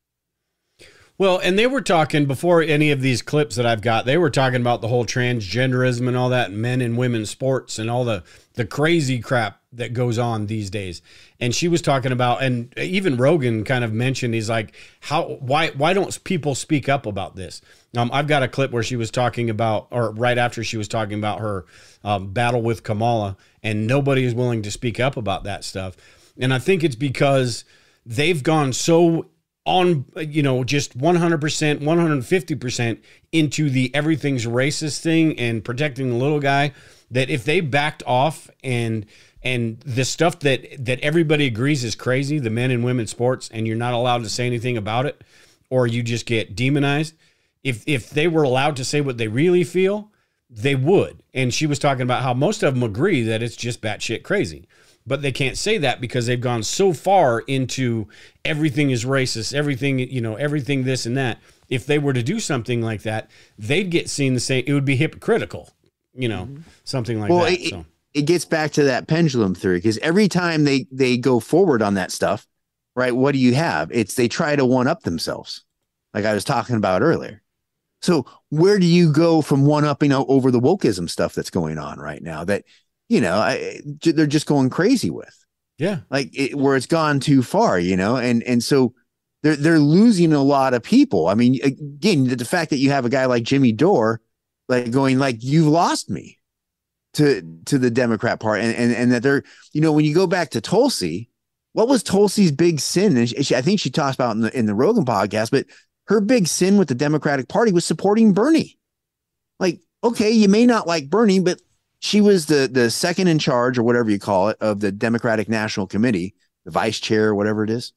Well, and they were talking before any of these clips that I've got, they were talking about the whole transgenderism and all that, men and women sports and all the the crazy crap that goes on these days. And she was talking about, and even Rogan kind of mentioned, he's like, how, why, why don't people speak up about this? Um, I've got a clip where she was talking about, or right after she was talking about her um, battle with Kamala, and nobody is willing to speak up about that stuff. And I think it's because they've gone so on you know just 100% 150% into the everything's racist thing and protecting the little guy that if they backed off and and the stuff that that everybody agrees is crazy the men and women sports and you're not allowed to say anything about it or you just get demonized if if they were allowed to say what they really feel they would and she was talking about how most of them agree that it's just batshit crazy but they can't say that because they've gone so far into everything is racist, everything, you know, everything this and that. If they were to do something like that, they'd get seen the same. It would be hypocritical, you know, mm-hmm. something like well, that. It, so. it gets back to that pendulum theory because every time they they go forward on that stuff, right? What do you have? It's they try to one up themselves, like I was talking about earlier. So where do you go from one upping out over the wokeism stuff that's going on right now? That you know, I, they're just going crazy with. Yeah, like it, where it's gone too far, you know, and and so they're they're losing a lot of people. I mean, again, the, the fact that you have a guy like Jimmy Dore, like going like you've lost me to to the Democrat part. and and, and that they're you know when you go back to Tulsi, what was Tulsi's big sin? And she, I think she talks about in the in the Rogan podcast, but her big sin with the Democratic Party was supporting Bernie. Like, okay, you may not like Bernie, but she was the the second in charge or whatever you call it of the Democratic National Committee, the vice chair whatever it is.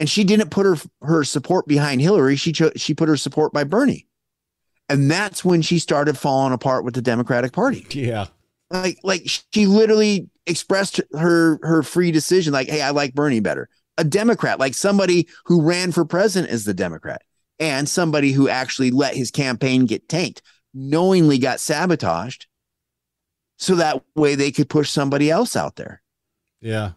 And she didn't put her her support behind Hillary. She cho- she put her support by Bernie. And that's when she started falling apart with the Democratic Party. Yeah. Like like she literally expressed her her free decision like, "Hey, I like Bernie better." A Democrat, like somebody who ran for president is the Democrat and somebody who actually let his campaign get tanked, knowingly got sabotaged so that way they could push somebody else out there. Yeah.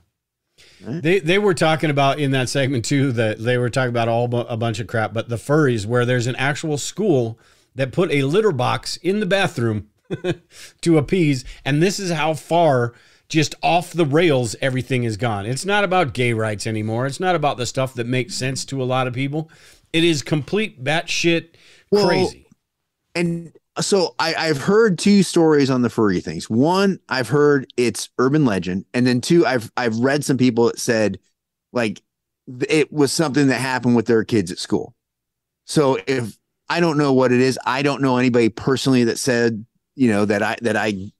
Right? They they were talking about in that segment too that they were talking about all a bunch of crap, but the furries where there's an actual school that put a litter box in the bathroom (laughs) to appease, and this is how far just off the rails everything is gone. It's not about gay rights anymore. It's not about the stuff that makes sense to a lot of people. It is complete batshit well, crazy. And so I, I've heard two stories on the furry things. One, I've heard it's urban legend, and then two, I've I've read some people that said like it was something that happened with their kids at school. So if I don't know what it is, I don't know anybody personally that said you know that I that I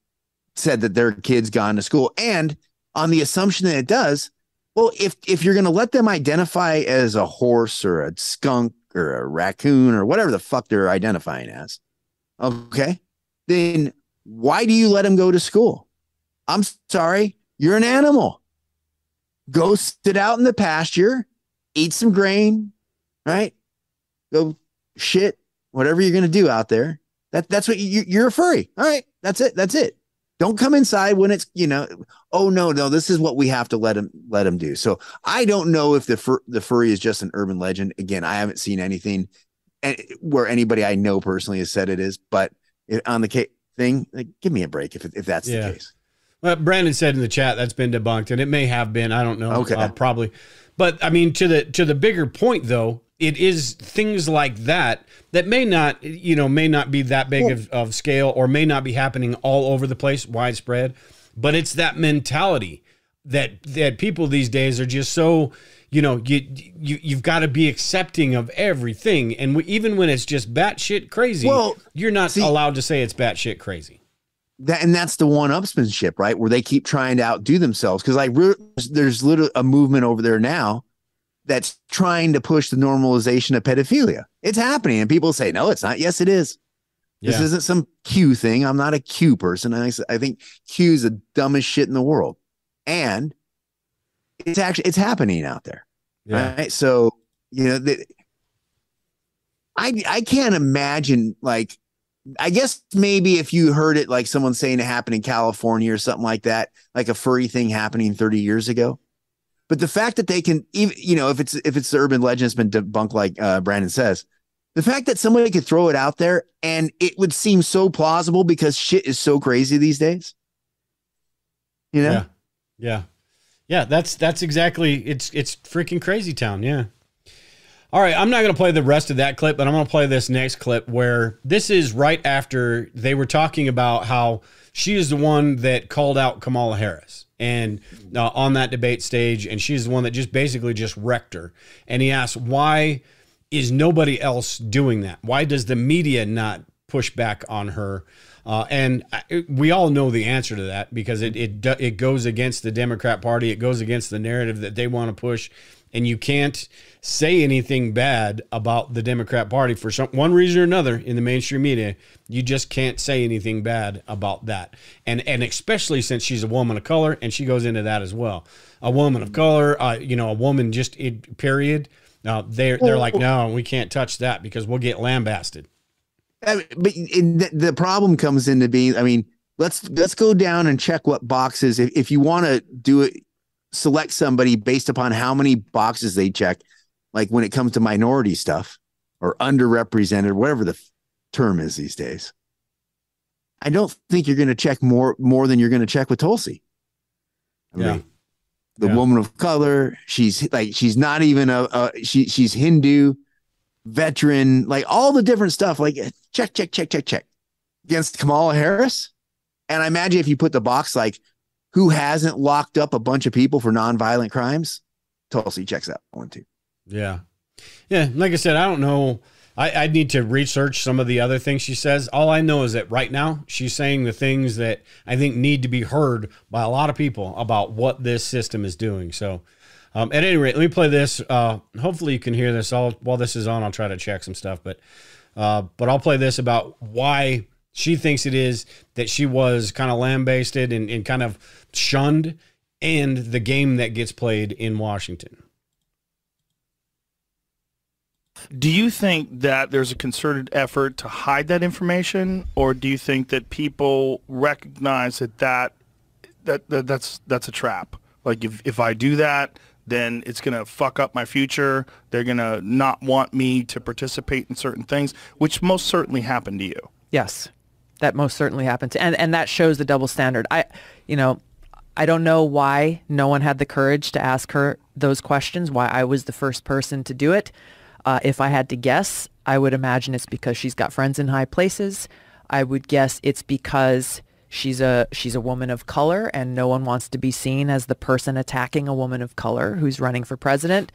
said that their kid's gone to school. And on the assumption that it does, well, if if you're going to let them identify as a horse or a skunk or a raccoon or whatever the fuck they're identifying as, okay, then why do you let them go to school? I'm sorry, you're an animal. Go sit out in the pasture, eat some grain, right? Go shit, whatever you're going to do out there. That that's what you, you're a furry. All right, that's it. That's it. Don't come inside when it's you know. Oh no, no, this is what we have to let him let him do. So I don't know if the fur, the furry is just an urban legend. Again, I haven't seen anything where anybody I know personally has said it is. But on the thing, like, give me a break if if that's yeah. the case. Well, Brandon said in the chat that's been debunked, and it may have been. I don't know. Okay, uh, probably. But I mean, to the to the bigger point though, it is things like that that may not you know may not be that big of, of scale or may not be happening all over the place widespread but it's that mentality that that people these days are just so you know you, you you've got to be accepting of everything and we, even when it's just batshit crazy well, you're not see, allowed to say it's batshit crazy that and that's the one upsmanship right where they keep trying to outdo themselves because like there's little a movement over there now that's trying to push the normalization of pedophilia. It's happening. And people say, no, it's not. Yes, it is. This yeah. isn't some Q thing. I'm not a Q person. I, I think Q is the dumbest shit in the world. And it's actually, it's happening out there. Yeah. Right. So, you know, the, I, I can't imagine like, I guess maybe if you heard it like someone saying it happened in California or something like that, like a furry thing happening 30 years ago, but the fact that they can even, you know, if it's if it's the urban legend has been debunked, like uh, Brandon says, the fact that somebody could throw it out there and it would seem so plausible because shit is so crazy these days. You know? Yeah. Yeah. Yeah, that's that's exactly it's it's freaking crazy town, yeah. All right, I'm not going to play the rest of that clip, but I'm going to play this next clip where this is right after they were talking about how she is the one that called out Kamala Harris and uh, on that debate stage, and she's the one that just basically just wrecked her. And he asked, "Why is nobody else doing that? Why does the media not push back on her?" Uh, and I, we all know the answer to that because it, it it goes against the Democrat Party. It goes against the narrative that they want to push, and you can't say anything bad about the Democrat Party for some one reason or another in the mainstream media. You just can't say anything bad about that. And and especially since she's a woman of color and she goes into that as well. A woman of color, uh, you know, a woman just it, period. Now they're they're like, no, we can't touch that because we'll get lambasted. but the, the problem comes into being. I mean, let's let's go down and check what boxes. If if you want to do it, select somebody based upon how many boxes they check like when it comes to minority stuff or underrepresented, whatever the term is these days. I don't think you're going to check more more than you're going to check with Tulsi. I yeah. Mean, the yeah. woman of color, she's like she's not even a, a she she's Hindu, veteran, like all the different stuff. Like check check check check check against Kamala Harris. And I imagine if you put the box like who hasn't locked up a bunch of people for nonviolent crimes, Tulsi checks that one too. Yeah. Yeah. Like I said, I don't know. I, I need to research some of the other things she says. All I know is that right now she's saying the things that I think need to be heard by a lot of people about what this system is doing. So, um, at any rate, let me play this. Uh, hopefully, you can hear this. I'll, while this is on, I'll try to check some stuff. But, uh, but I'll play this about why she thinks it is that she was kind of lambasted and, and kind of shunned, and the game that gets played in Washington. Do you think that there's a concerted effort to hide that information, or do you think that people recognize that that, that, that that's that's a trap? Like if if I do that, then it's going to fuck up my future. They're going to not want me to participate in certain things, which most certainly happened to you. Yes, that most certainly happened and and that shows the double standard. I, you know, I don't know why no one had the courage to ask her those questions. Why I was the first person to do it. Uh, if I had to guess, I would imagine it's because she's got friends in high places. I would guess it's because she's a she's a woman of color and no one wants to be seen as the person attacking a woman of color who's running for president.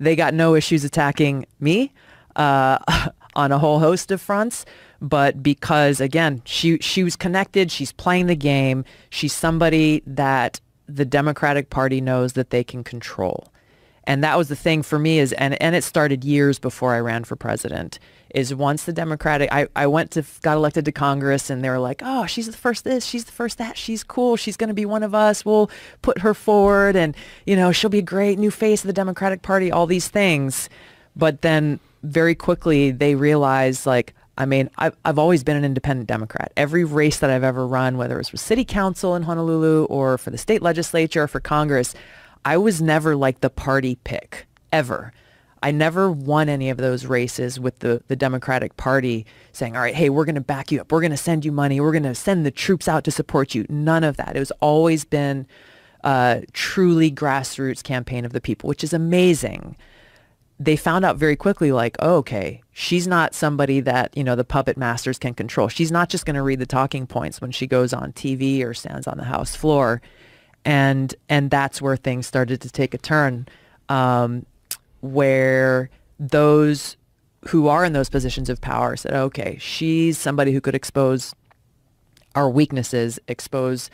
They got no issues attacking me uh, (laughs) on a whole host of fronts, but because again, she she was connected, she's playing the game, she's somebody that the Democratic Party knows that they can control. And that was the thing for me is and, and it started years before I ran for president is once the Democratic I, I went to got elected to Congress and they were like, Oh, she's the first this, she's the first that, she's cool, she's gonna be one of us, we'll put her forward and you know, she'll be a great new face of the Democratic Party, all these things. But then very quickly they realized like I mean, I've, I've always been an independent Democrat. Every race that I've ever run, whether it was for city council in Honolulu or for the state legislature or for Congress, I was never like the party pick, ever. I never won any of those races with the, the Democratic Party saying, all right, hey, we're going to back you up. We're going to send you money. We're going to send the troops out to support you. None of that. It was always been a truly grassroots campaign of the people, which is amazing they found out very quickly like oh, okay she's not somebody that you know the puppet masters can control she's not just going to read the talking points when she goes on tv or stands on the house floor and and that's where things started to take a turn um, where those who are in those positions of power said okay she's somebody who could expose our weaknesses expose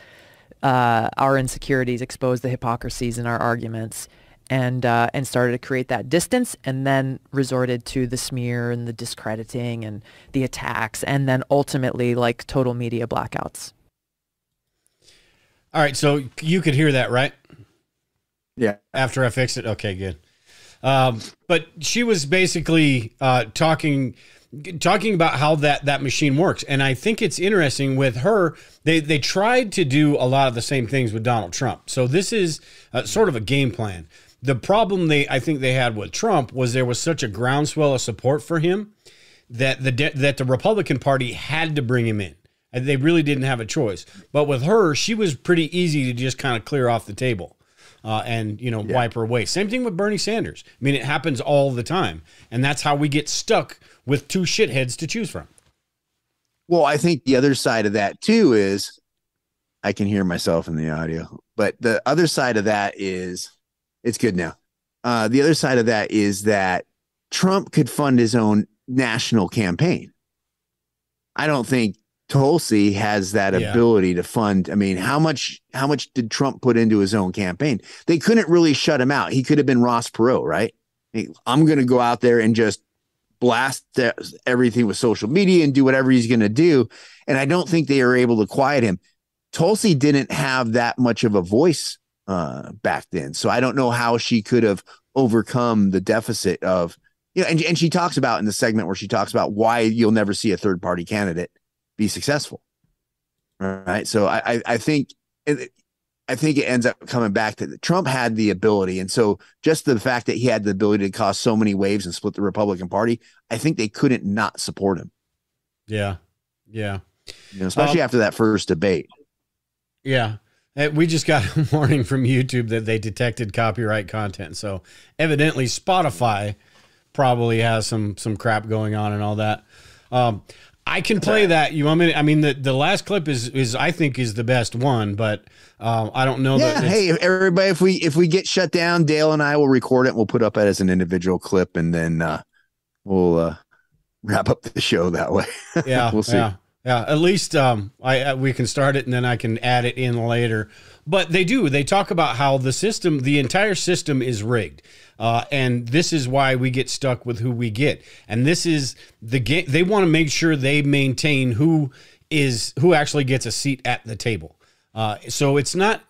uh, our insecurities expose the hypocrisies in our arguments and uh, and started to create that distance, and then resorted to the smear and the discrediting and the attacks, and then ultimately like total media blackouts. All right, so you could hear that, right? Yeah. After I fixed it, okay, good. Um, but she was basically uh, talking talking about how that that machine works, and I think it's interesting with her. They they tried to do a lot of the same things with Donald Trump, so this is uh, sort of a game plan the problem they I think they had with Trump was there was such a groundswell of support for him that the that the Republican Party had to bring him in. And they really didn't have a choice. But with her, she was pretty easy to just kind of clear off the table. Uh, and you know yeah. wipe her away. Same thing with Bernie Sanders. I mean, it happens all the time, and that's how we get stuck with two shitheads to choose from. Well, I think the other side of that too is I can hear myself in the audio, but the other side of that is it's good now. Uh, the other side of that is that Trump could fund his own national campaign. I don't think Tulsi has that yeah. ability to fund. I mean, how much how much did Trump put into his own campaign? They couldn't really shut him out. He could have been Ross Perot, right? I'm going to go out there and just blast everything with social media and do whatever he's going to do. And I don't think they are able to quiet him. Tulsi didn't have that much of a voice uh, back then. So I don't know how she could have overcome the deficit of, you know, and, and she talks about in the segment where she talks about why you'll never see a third party candidate be successful. Right. So I, I think, I think it ends up coming back to Trump had the ability. And so just the fact that he had the ability to cause so many waves and split the Republican Party, I think they couldn't not support him. Yeah. Yeah. You know, especially um, after that first debate. Yeah. We just got (laughs) a warning from YouTube that they detected copyright content. So evidently Spotify probably has some some crap going on and all that. Um, I can play that. You want me? To, I mean, the, the last clip is is I think is the best one, but um, I don't know. Yeah. hey, everybody, if we if we get shut down, Dale and I will record it. And We'll put up it as an individual clip, and then uh, we'll uh, wrap up the show that way. (laughs) Yeah, we'll see. Yeah. Yeah, at least um, I, I, we can start it and then I can add it in later. But they do. They talk about how the system, the entire system, is rigged, uh, and this is why we get stuck with who we get. And this is the game. They want to make sure they maintain who is who actually gets a seat at the table. Uh, so it's not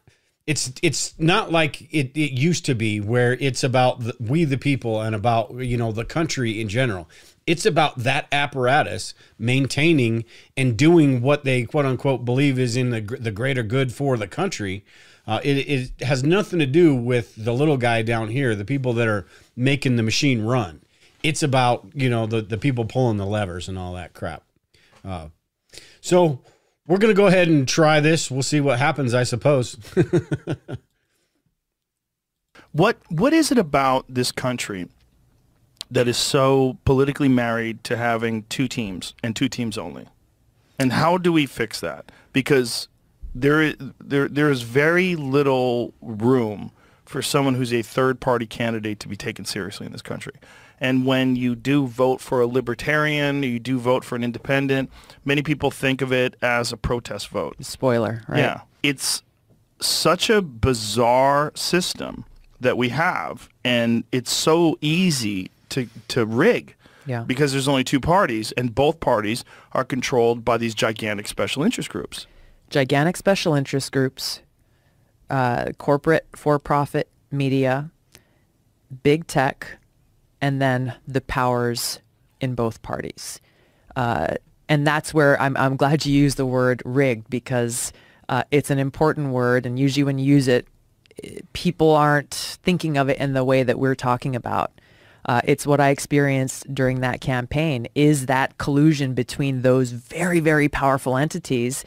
it's it's not like it, it used to be where it's about the, we the people and about you know the country in general it's about that apparatus maintaining and doing what they quote unquote believe is in the, the greater good for the country. Uh, it, it has nothing to do with the little guy down here, the people that are making the machine run. It's about, you know, the, the people pulling the levers and all that crap. Uh, so we're going to go ahead and try this. We'll see what happens, I suppose. (laughs) what What is it about this country that is so politically married to having two teams and two teams only. And how do we fix that? Because there there there is very little room for someone who's a third party candidate to be taken seriously in this country. And when you do vote for a libertarian, you do vote for an independent, many people think of it as a protest vote. Spoiler, right? Yeah. It's such a bizarre system that we have and it's so easy to to rig. Yeah. Because there's only two parties and both parties are controlled by these gigantic special interest groups. Gigantic special interest groups, uh, corporate for-profit media, big tech, and then the powers in both parties. Uh, and that's where I'm, I'm glad you used the word rigged because uh, it's an important word. And usually when you use it, people aren't thinking of it in the way that we're talking about. Uh, it's what I experienced during that campaign is that collusion between those very, very powerful entities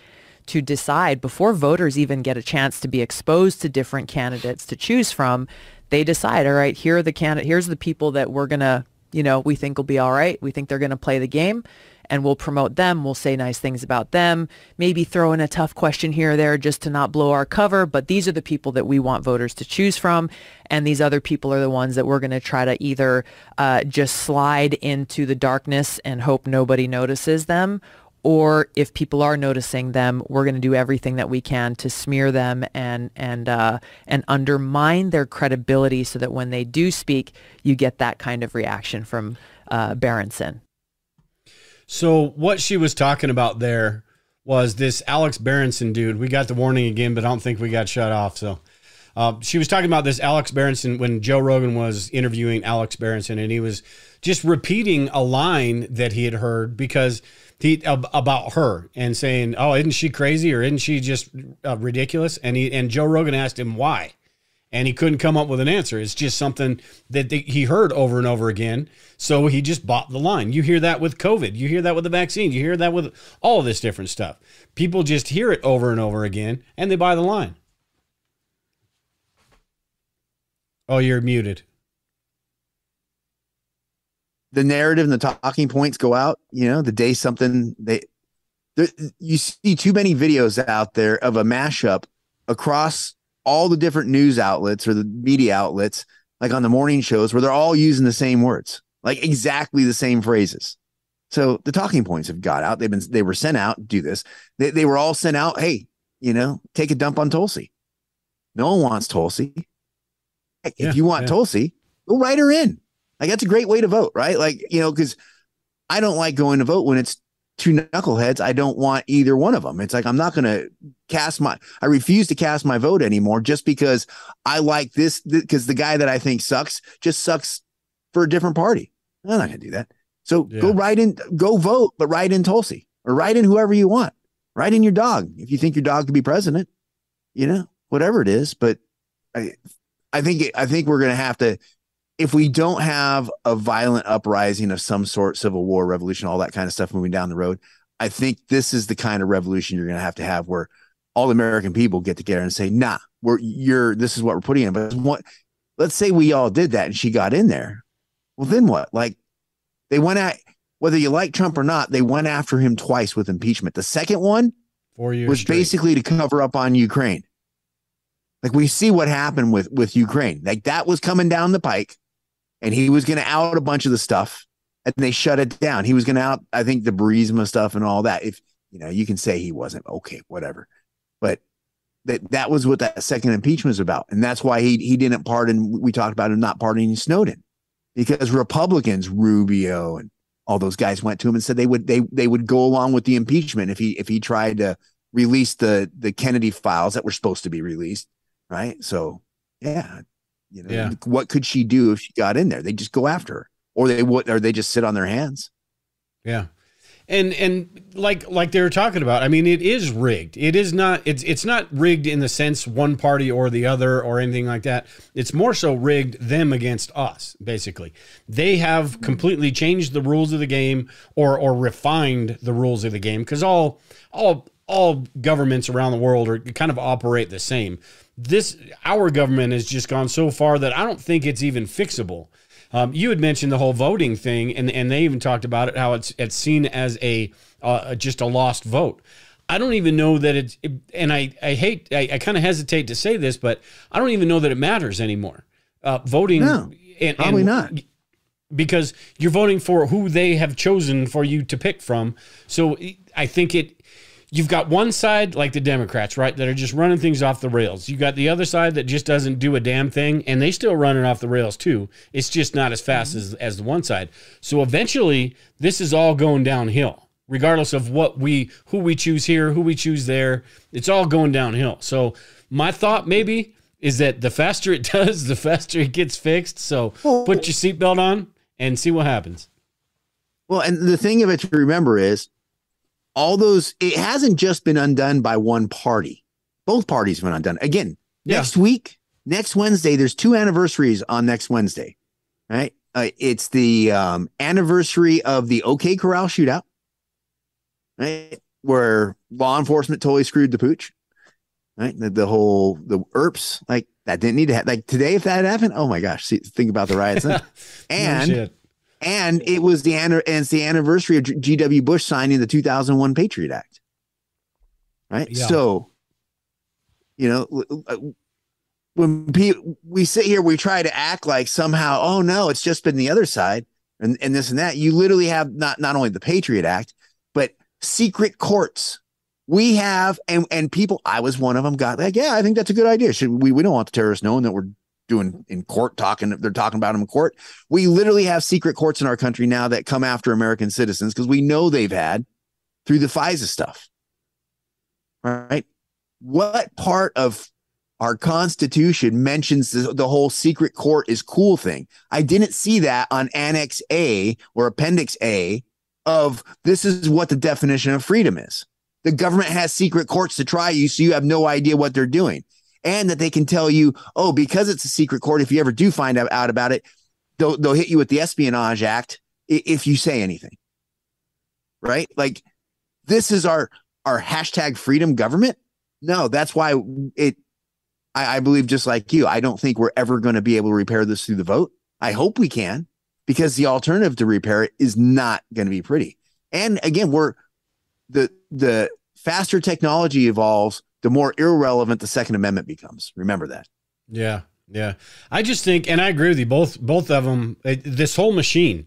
to decide before voters even get a chance to be exposed to different candidates to choose from. They decide, all right, here are the candidate, here's the people that we're going to, you know, we think will be all right. We think they're going to play the game and we'll promote them. We'll say nice things about them, maybe throw in a tough question here or there just to not blow our cover. But these are the people that we want voters to choose from. And these other people are the ones that we're going to try to either uh, just slide into the darkness and hope nobody notices them. Or if people are noticing them, we're going to do everything that we can to smear them and and uh, and undermine their credibility, so that when they do speak, you get that kind of reaction from uh, Berenson. So what she was talking about there was this Alex Berenson dude. We got the warning again, but I don't think we got shut off. So uh, she was talking about this Alex Berenson when Joe Rogan was interviewing Alex Berenson, and he was just repeating a line that he had heard because he about her and saying, "Oh, isn't she crazy or isn't she just uh, ridiculous?" And he and Joe Rogan asked him why, and he couldn't come up with an answer. It's just something that he heard over and over again. So he just bought the line. You hear that with COVID. You hear that with the vaccine. You hear that with all this different stuff. People just hear it over and over again and they buy the line. Oh, you're muted. The narrative and the talking points go out, you know, the day something they you see too many videos out there of a mashup across all the different news outlets or the media outlets, like on the morning shows, where they're all using the same words, like exactly the same phrases. So the talking points have got out. They've been they were sent out. Do this. They they were all sent out. Hey, you know, take a dump on Tulsi. No one wants Tulsi. If yeah, you want yeah. Tulsi, go write her in. Like that's a great way to vote, right? Like you know, because I don't like going to vote when it's two knuckleheads. I don't want either one of them. It's like I'm not going to cast my. I refuse to cast my vote anymore just because I like this. Because the guy that I think sucks just sucks for a different party. I'm not going to do that. So yeah. go write in, go vote, but write in Tulsi or write in whoever you want. Write in your dog if you think your dog could be president. You know, whatever it is. But I, I think I think we're going to have to if we don't have a violent uprising of some sort, civil war, revolution, all that kind of stuff moving down the road, I think this is the kind of revolution you're going to have to have where all the American people get together and say, nah, we're, you're, this is what we're putting in. But what, let's say we all did that and she got in there. Well, then what? Like they went at, whether you like Trump or not, they went after him twice with impeachment. The second one Four years was straight. basically to cover up on Ukraine. Like we see what happened with with Ukraine. Like that was coming down the pike and he was going to out a bunch of the stuff and they shut it down. He was going to out, I think, the Burisma stuff and all that. If you know, you can say he wasn't okay, whatever, but that that was what that second impeachment was about, and that's why he he didn't pardon. We talked about him not pardoning Snowden because Republicans, Rubio and all those guys went to him and said they would they they would go along with the impeachment if he if he tried to release the the Kennedy files that were supposed to be released, right? So yeah, you know, yeah. what could she do if she got in there? They just go after her, or they would, or they just sit on their hands. Yeah, and and like like they were talking about, I mean, it is rigged. It is not. It's it's not rigged in the sense one party or the other or anything like that. It's more so rigged them against us. Basically, they have hmm. completely changed the rules of the game or or refined the rules of the game because all all all governments around the world are kind of operate the same this our government has just gone so far that I don't think it's even fixable. Um, you had mentioned the whole voting thing, and and they even talked about it how it's it's seen as a uh, just a lost vote. I don't even know that it's, it, and I I hate I, I kind of hesitate to say this, but I don't even know that it matters anymore. Uh, voting, no, and, probably and, not. because you're voting for who they have chosen for you to pick from. So I think it you've got one side like the Democrats, right, that are just running things off the rails. You got the other side that just doesn't do a damn thing, and they still run it off the rails too. It's just not as fast mm-hmm. as, as the one side. So eventually, this is all going downhill, regardless of what we who we choose here, who we choose there. It's all going downhill. So my thought maybe is that the faster it (laughs) does, the faster it gets fixed. So put your seatbelt on and see what happens. Well, and the thing of it to remember is all those it hasn't just been undone by one party. Both parties have been undone. Again, Yeah. next week, next Wednesday, there's two anniversaries on next Wednesday. Right? Uh, it's the um, anniversary of the OK Corral shootout, right? Where law enforcement totally screwed the pooch. Right? The, the whole the Earps, like that didn't need to happen. Like today, if that happened, oh my gosh, see, think about the riots. (laughs) and No and it was the and it's the anniversary of G.W. Bush signing the 2001 Patriot Act. Right. Yeah. So, you know, w- uh, when we sit here, we try to act like somehow, oh no, it's just been the other side and, and this and that. You literally have not not only the Patriot Act, but secret courts. We have and and people. I was one of them. Got like, yeah, I think that's a good idea. Should we? We don't want the terrorists knowing that we're doing in court talking. They're talking about them in court. We literally have secret courts in our country now that come after American citizens because we know they've had through the FISA stuff. Right? What part of our Constitution mentions the, the whole secret court is cool thing? I didn't see that on Annex A or Appendix A of this is what the definition of freedom is. The government has secret courts to try you, so you have no idea what they're doing and that they can tell you, oh, because it's a secret court, if you ever do find out, out about it, they'll they'll hit you with the Espionage Act if you say anything. Right? Like this is our our hashtag freedom government. No, that's why it. I, I believe just like you, I don't think we're ever going to be able to repair this through the vote. I hope we can, because the alternative to repair it is not going to be pretty. And again, we're the the faster technology evolves, the more irrelevant the Second Amendment becomes. Remember that. Yeah, yeah. I just think, and I agree with you. Both both of them. It, this whole machine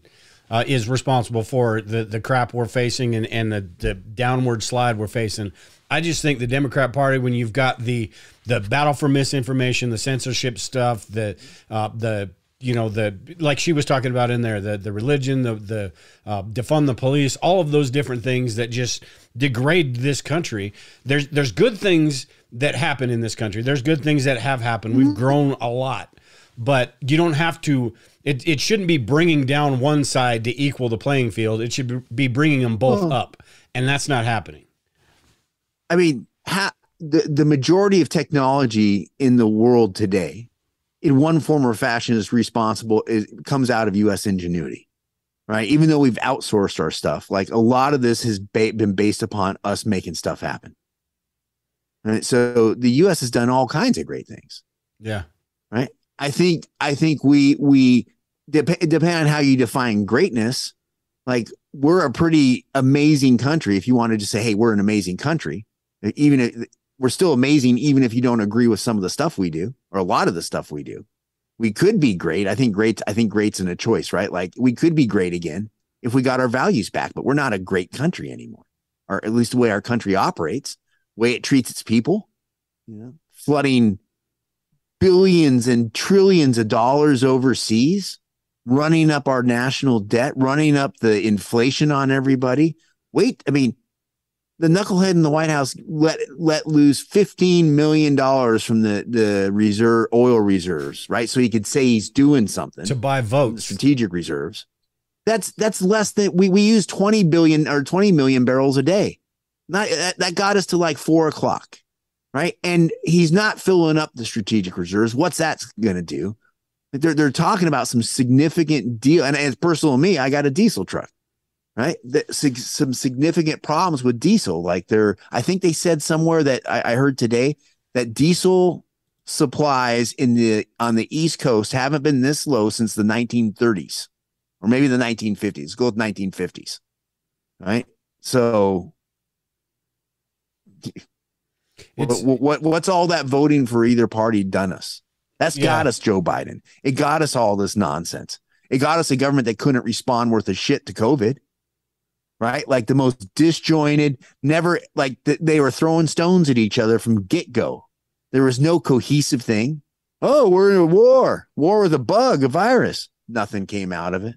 uh, is responsible for the the crap we're facing and and the the downward slide we're facing. I just think the Democrat Party, when you've got the the battle for misinformation, the censorship stuff, the uh, the you know the like she was talking about in there the the religion the the uh, defund the police all of those different things that just degrade this country. There's there's good things that happen in this country. There's good things that have happened. We've grown a lot but you don't have to it, it shouldn't be bringing down one side to equal the playing field. It should be bringing them both up and that's not happening. I mean, ha- the the majority of technology in the world today, in one form or fashion, is responsible. It comes out of U.S. ingenuity, right? Even though we've outsourced our stuff, like a lot of this has ba- been based upon us making stuff happen. Right? So the U.S. has done all kinds of great things. yeah Right. I think I think we we dep- depending on how you define greatness, like we're a pretty amazing country. If you wanted to say, "Hey, we're an amazing country," even if we're still amazing, even if you don't agree with some of the stuff we do or a lot of the stuff we do, we could be great. I think great. I think great's in a choice, right? Like we could be great again if we got our values back, but we're not a great country anymore, or at least the way our country operates, way it treats its people, you know, flooding billions and trillions of dollars overseas, running up our national debt, running up the inflation on everybody. Wait, I mean, the knucklehead in the White House let let loose fifteen million dollars from the the reserve oil reserves, right? So he could say he's doing something. to buy votes strategic reserves. That's that's less than we we use twenty billion or twenty million barrels a day. Not that, that got us to like four o'clock, right? And he's not filling up the strategic reserves. What's that going to do? They're they're talking about some significant deal, and as personal to me. I got a diesel truck, right? Some significant problems with diesel. Like they're, I think they said somewhere that I, I heard today that diesel supplies in the on the East Coast haven't been this low since the 1930s or maybe the 1950s. Let's go with 1950s. Right. So what, what what's all that voting for either party done us? That's Yeah. got us Joe Biden. It got us all this nonsense. It got us a government that couldn't respond worth a shit to COVID. Right? Like the most disjointed, never like th- they were throwing stones at each other from get go. There was no cohesive thing. Oh, we're in a war, war with a bug, a virus. Nothing came out of it.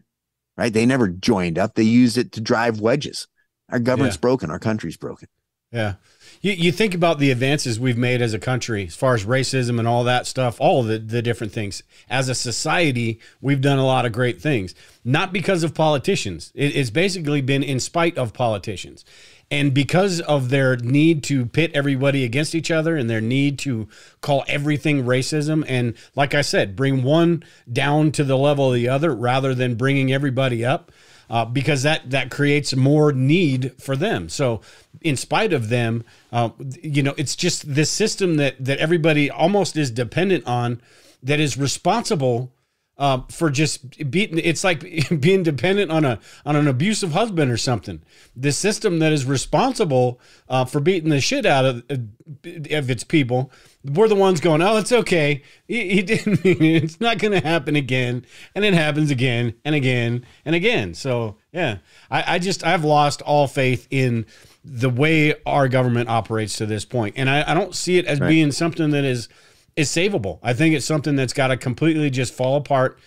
Right? They never joined up. They used it to drive wedges. Our government's Yeah. broken. Our country's broken. Yeah. You, you think about the advances we've made as a country as far as racism and all that stuff, all the, the different things. As a society, we've done a lot of great things, not because of politicians. It, it's basically been in spite of politicians. And because of their need to pit everybody against each other and their need to call everything racism, and like I said, bring one down to the level of the other rather than bringing everybody up uh, because that that creates more need for them. So, in spite of them, uh, you know, it's just this system that that everybody almost is dependent on, that is responsible uh, for just beating. It's like (laughs) being dependent on a on an abusive husband or something. The system that is responsible uh, for beating the shit out of of its people. We're the ones going, oh, it's okay. He, he (laughs) didn't mean it. It's not going to happen again, and it happens again and again and again. So yeah, I, I just I've lost all faith in the way our government operates to this point, and I, I don't see it as being something that is is savable. I think it's something that's got to completely just fall apart,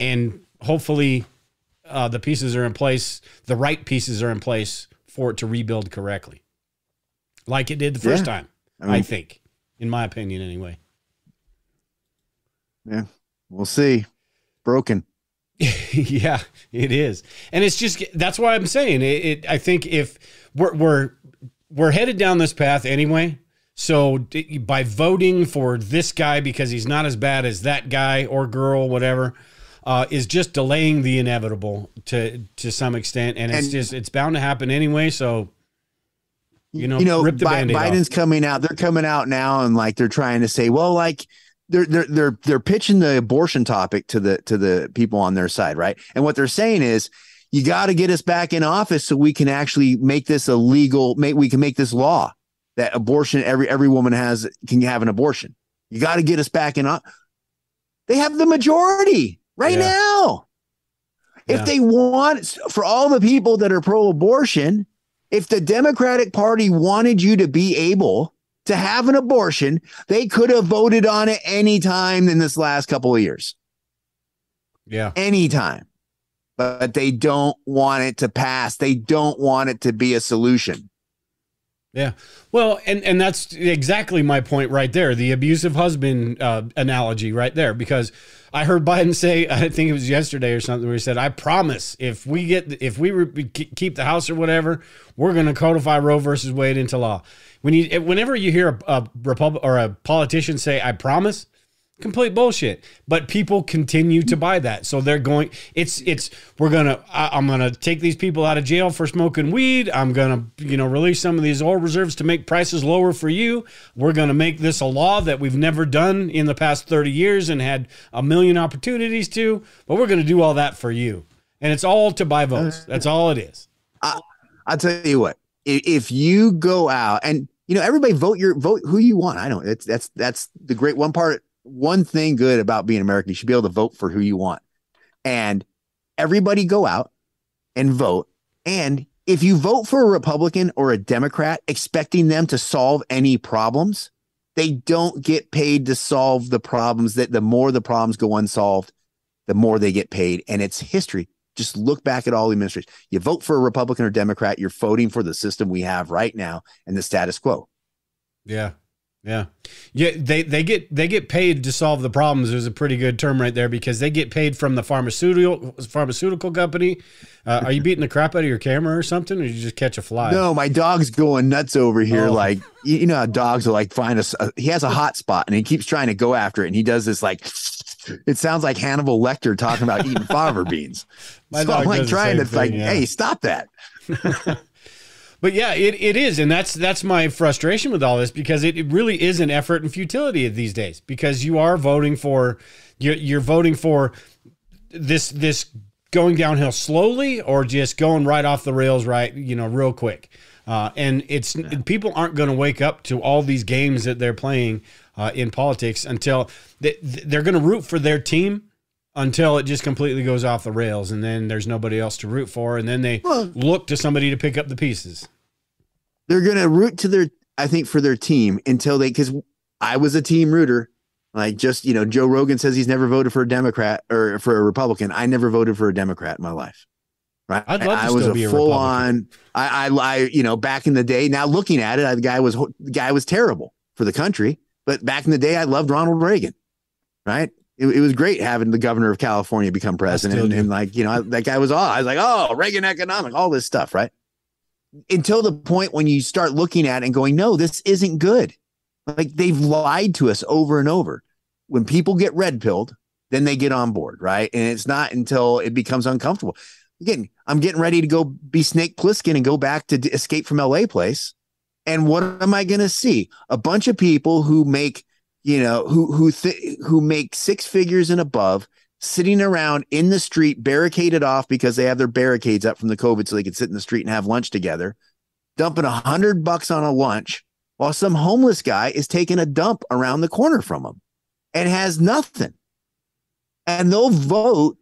and hopefully, uh, the pieces are in place. The right pieces are in place for it to rebuild correctly, like it did the first Yeah. time. I, I think, in my opinion, anyway. Yeah. We'll see. Broken. (laughs) yeah, it is, and it's just that's why I'm saying it. it I think if we're we're we're headed down this path anyway. So d- by voting for this guy because he's not as bad as that guy or girl, whatever, uh, is just delaying the inevitable to to some extent, and it's And- just it's bound to happen anyway. So you know, you know, Bi- Band-Aid off. Biden's coming out. They're coming out now, and like they're trying to say, well, like they're they're they're they're pitching the abortion topic to the to the people on their side, right? And what they're saying is, you got to get us back in office so we can actually make this a legal. Make we can make this law that abortion every every woman has can have an abortion. You got to get us back in. o- They have the majority right Yeah. now. If Yeah. they want for all the people that are pro-abortion, if the Democratic Party wanted you to be able to have an abortion, they could have voted on it any time in this last couple of years. yeah, Anytime. But they don't want it to pass. They don't want it to be a solution. Yeah. Well, and and that's exactly my point right there. The abusive husband uh, analogy right there, because I heard Biden say, I think it was yesterday or something, where he said, "I promise, if we get, if we re- keep the House or whatever, we're going to codify Roe versus Wade into law." When you, whenever you hear a, a Republic or a politician say, "I promise," complete bullshit but people continue to buy that so they're going it's it's we're gonna I, i'm gonna take these people out of jail for smoking weed i'm gonna you know release some of these oil reserves to make prices lower for you we're gonna make this a law that we've never done in the past 30 years and had a million opportunities to but we're gonna do all that for you and it's all to buy votes that's all it is I'll tell you what, if you go out and you know everybody vote your vote who you want. I don't. That's that's the great one part. One thing good about being American, you should be able to vote for who you want, and everybody go out and vote. And if you vote for a Republican or a Democrat, expecting them to solve any problems, they don't get paid to solve the problems. That the more the problems go unsolved, the more they get paid, and it's history. Just look back at all the administrations. You vote for a Republican or Democrat, you're voting for the system we have right now and the status quo. Yeah. Yeah. Yeah, they they get they get paid to solve the problems is a pretty good term right there because they get paid from the pharmaceutical pharmaceutical company. Uh, are you beating the crap out of your camera or something or did you just catch a fly? No, my dog's going nuts over here. Oh. Like you you know how dogs are like find us. He has a hot spot and he keeps trying to go after it, and he does this like. It sounds like Hannibal Lecter talking about eating (laughs) fava beans. My so dog I'm like trying to same like, yeah. hey, stop that. (laughs) But yeah, it, it is, and that's that's my frustration with all this because it, it really is an effort and futility these days because you are voting for you're you're voting for this this going downhill slowly or just going right off the rails right you know real quick uh, and it's people aren't going to wake up to all these games that they're playing uh, in politics until they, they're going to root for their team until it just completely goes off the rails, and then there's nobody else to root for, and then they Well- look to somebody to pick up the pieces. They're going to root to their i think for their team until they because i was a team rooter. Like just you know joe rogan says he's never voted for a democrat or for a republican. I never voted for a democrat in my life right? I'd love to i was a full on I, I i you know back in the day now looking at it I, the guy was the guy was terrible for the country but back in the day i loved ronald reagan right? It, it was great having the governor of california become president and, and like you know that guy was all i was like oh reagan economic all this stuff right until the point when you start looking at it and going, no, this isn't good. Like they've lied to us over and over. When people get red pilled, then they get on board, right? And it's not until it becomes uncomfortable. Again, I'm getting ready to go be Snake Plissken and go back to Escape from LA place. And what am I going to see? A bunch of people who make, you know, who who th- who make six figures and above sitting around in the street barricaded off because they have their barricades up from the COVID so they can sit in the street and have lunch together, dumping a hundred bucks on a lunch while some homeless guy is taking a dump around the corner from them and has nothing. And they'll vote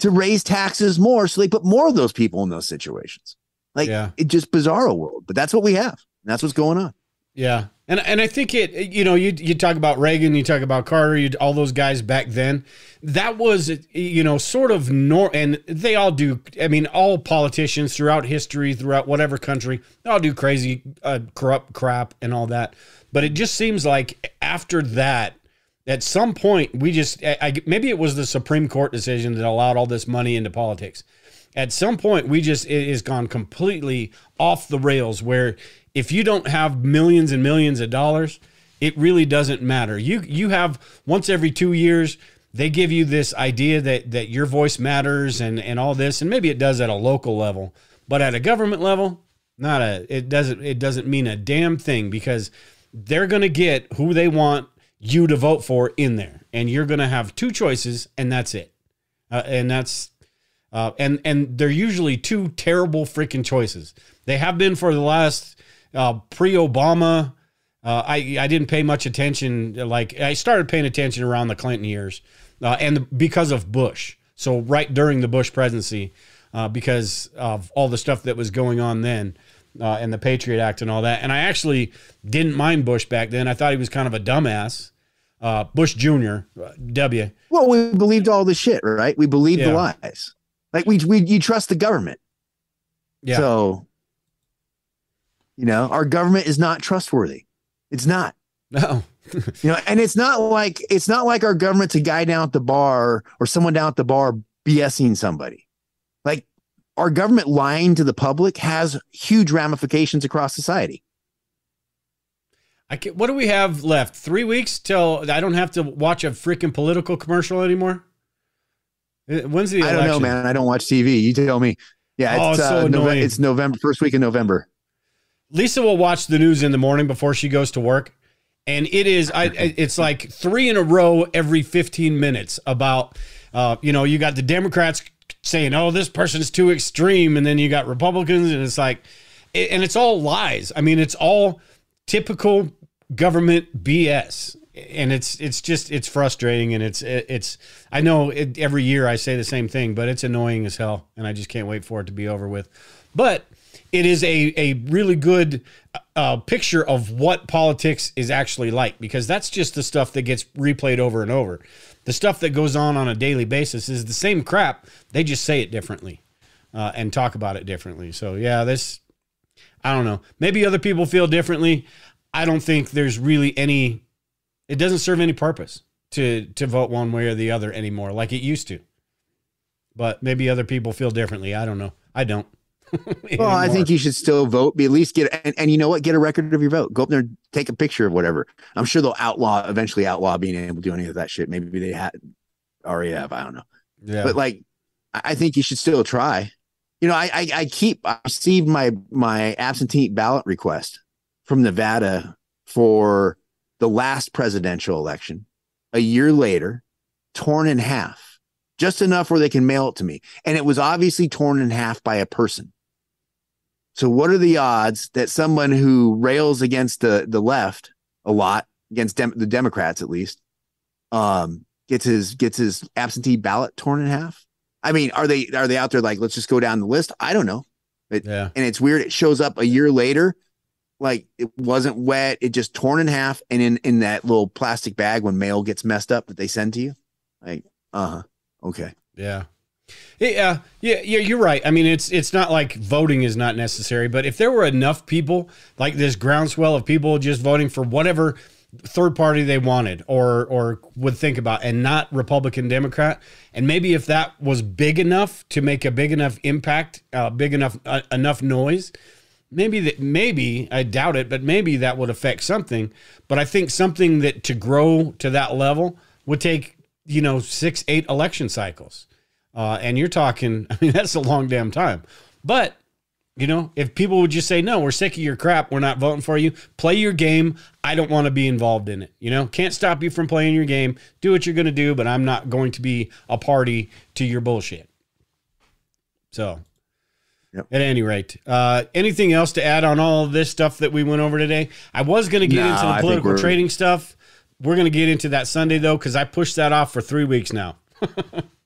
to raise taxes more so they put more of those people in those situations. Like Yeah. it just bizarro world, but that's what we have. That's what's going on. Yeah, and and I think it. You know, you you talk about Reagan, you talk about Carter, you all those guys back then. That was you know sort of nor, and they all do. I mean, all politicians throughout history, throughout whatever country, they all do crazy, uh, corrupt crap and all that. But it just seems like after that, at some point, we just I, I, maybe it was the Supreme Court decision that allowed all this money into politics. At some point, we just it has gone completely off the rails. Where if you don't have millions and millions of dollars, it really doesn't matter. You you have once every two years they give you this idea that that your voice matters and and all this, and maybe it does at a local level, but at a government level, not a it doesn't it doesn't mean a damn thing because they're to get who they want you to vote for in there, and you're to have two choices, and that's it, uh, and that's uh, and and they're usually two terrible freaking choices. They have been for the last uh, pre-Obama. Uh, I I didn't pay much attention. Like I started paying attention around the Clinton years, uh, and because of Bush. So right during the Bush presidency, uh, because of all the stuff that was going on then, uh, and the Patriot Act and all that. And I actually didn't mind Bush back then. I thought he was kind of a dumbass. Uh, Bush Jr. W. Well, we believed all the shit, right? We believed the lies. Like we we you trust the government. Yeah. So, you know, our government is not trustworthy. It's not. No. (laughs) You know, and it's not like it's not like our government's a guy down at the bar or someone down at the bar BSing somebody. Like our government lying to the public has huge ramifications across society. I can, what do we have left? Three weeks till I don't have to watch a freaking political commercial anymore. Uh, When's the I don't know, man. I don't watch TV. You tell me. Yeah, Oh, it's it's so uh, Nove- annoying. it's November, first week of November. Lisa will watch the news in the morning before she goes to work, and it is I, it's like three in a row every 15 minutes about uh, you know you got the Democrats saying oh this person's too extreme, and then you got Republicans, and it's like and it's all lies. I mean it's all typical government BS. And it's it's just it's frustrating and it's it's I know it, every year I say the same thing but it's annoying as hell and I just can't wait for it to be over with. But it is a, a really good uh, picture of what politics is actually like because that's just the stuff that gets replayed over and over. The stuff that goes on on a daily basis is the same crap. They just say it differently uh, and talk about it differently. So yeah, this I don't know. Maybe other people feel differently. I don't think there's really any. It doesn't serve any purpose to to vote one way or the other anymore, like it used to. But maybe other people feel differently. I don't know. I don't. (laughs) Well, I think you should still vote. Be at least get and, and you know what? Get a record of your vote. Go up there, and take a picture of whatever. I'm sure they'll outlaw eventually outlaw being able to do any of that shit. Maybe they had already have. I don't know. Yeah. But like, I think you should still try. You know, I I, I keep I received my my absentee ballot request from Nevada for the last presidential election. A year later, torn in half, just enough where they can mail it to me, and it was obviously torn in half by a person. So, what are the odds that someone who rails against the the left a lot, against dem- the Democrats at least, um, gets his gets his absentee ballot torn in half. I mean, are they are they out there like let's just go down the list? I don't know. It, Yeah. And it's weird. It shows up a year later, like it wasn't wet. It just torn in half, and in in that little plastic bag when mail gets messed up that they send to you. Like, uh huh. Okay. Yeah. Yeah, yeah, yeah, you're right. I mean, it's it's not like voting is not necessary, but if there were enough people, like this groundswell of people just voting for whatever third party they wanted or or would think about and not Republican Democrat, and maybe if that was big enough to make a big enough impact, uh, big enough uh, enough noise, maybe that maybe I doubt it, but maybe that would affect something. But I think something that to grow to that level would take you know six eight election cycles. Uh, and you're talking, (laughs) I mean, that's a long damn time. But, you know, if people would just say, no, we're sick of your crap, we're not voting for you, play your game. I don't want to be involved in it. You know, can't stop you from playing your game. Do what you're going to do, but I'm not going to be a party to your bullshit. So, Yep. at any rate, uh, anything else to add on all of this stuff that we went over today? I was going to get No, into the political trading stuff. We're going to get into that Sunday, though, because I pushed that off for three weeks now. (laughs)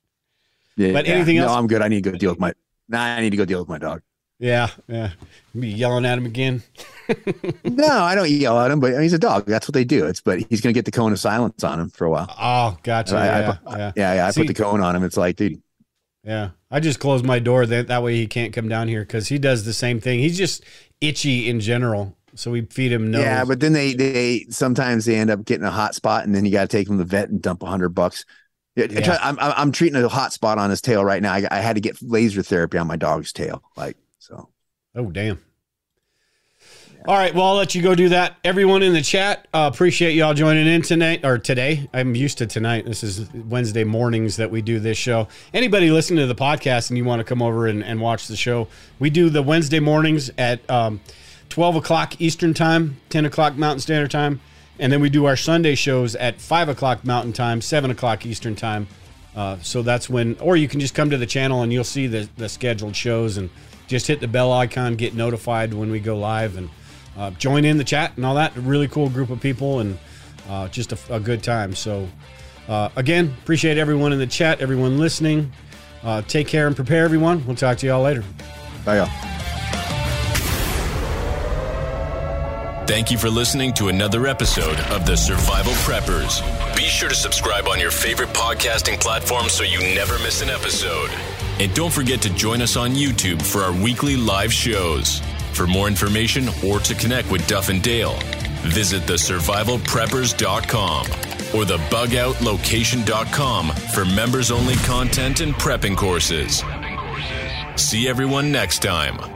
Yeah. But anything else? No, I'm good. I need to go deal with my. Nah, I need to go deal with my dog. Yeah, yeah. Be yelling at him again. (laughs) no, (laughs) I don't yell at him, but he's a dog. That's what they do. It's but he's gonna get the cone of silence on him for a while. Oh, gotcha. I- I yeah, put- yeah, Yeah, yeah. I See- put the cone on him. It's like, dude, yeah. I just close my door. That that way he can't come down here because he does the same thing. He's just itchy in general. So we feed him nose. yeah. But then they they sometimes they end up getting a hot spot, and then you got to take him to the vet and dump a hundred bucks. Yeah, Yeah. I'm I'm treating a hot spot on his tail right now. I, I had to get laser therapy on my dog's tail, like so. oh, damn. All right. Well, I'll let you go do that. Everyone in the chat, uh, appreciate y'all joining in tonight or today. I'm used to tonight. This is Wednesday mornings that we do this show. Anybody listening to the podcast and you want to come over and, and watch the show, we do the Wednesday mornings at um, 12 o'clock Eastern Time, 10 o'clock Mountain Standard Time. And then we do our Sunday shows at 5 o'clock Mountain Time, 7 o'clock Eastern Time. Uh, so that's when, or you can just come to the channel and you'll see the, the scheduled shows and just hit the bell icon, get notified when we go live, and uh, join in the chat and all that. A really cool group of people and uh, just a, a good time. So, uh, again, appreciate everyone in the chat, everyone listening. Uh, take care and prepare, everyone. We'll talk to y'all later. Bye, y'all. Thank you for listening to another episode of The Survival Preppers. Be sure to subscribe on your favorite podcasting platform so you never miss an episode. And don't forget to join us on YouTube for our weekly live shows. For more information or to connect with Duff and Dale, visit thesurvivalpreppers.com or the bugoutlocation.com for members only content and prepping courses. See everyone next time.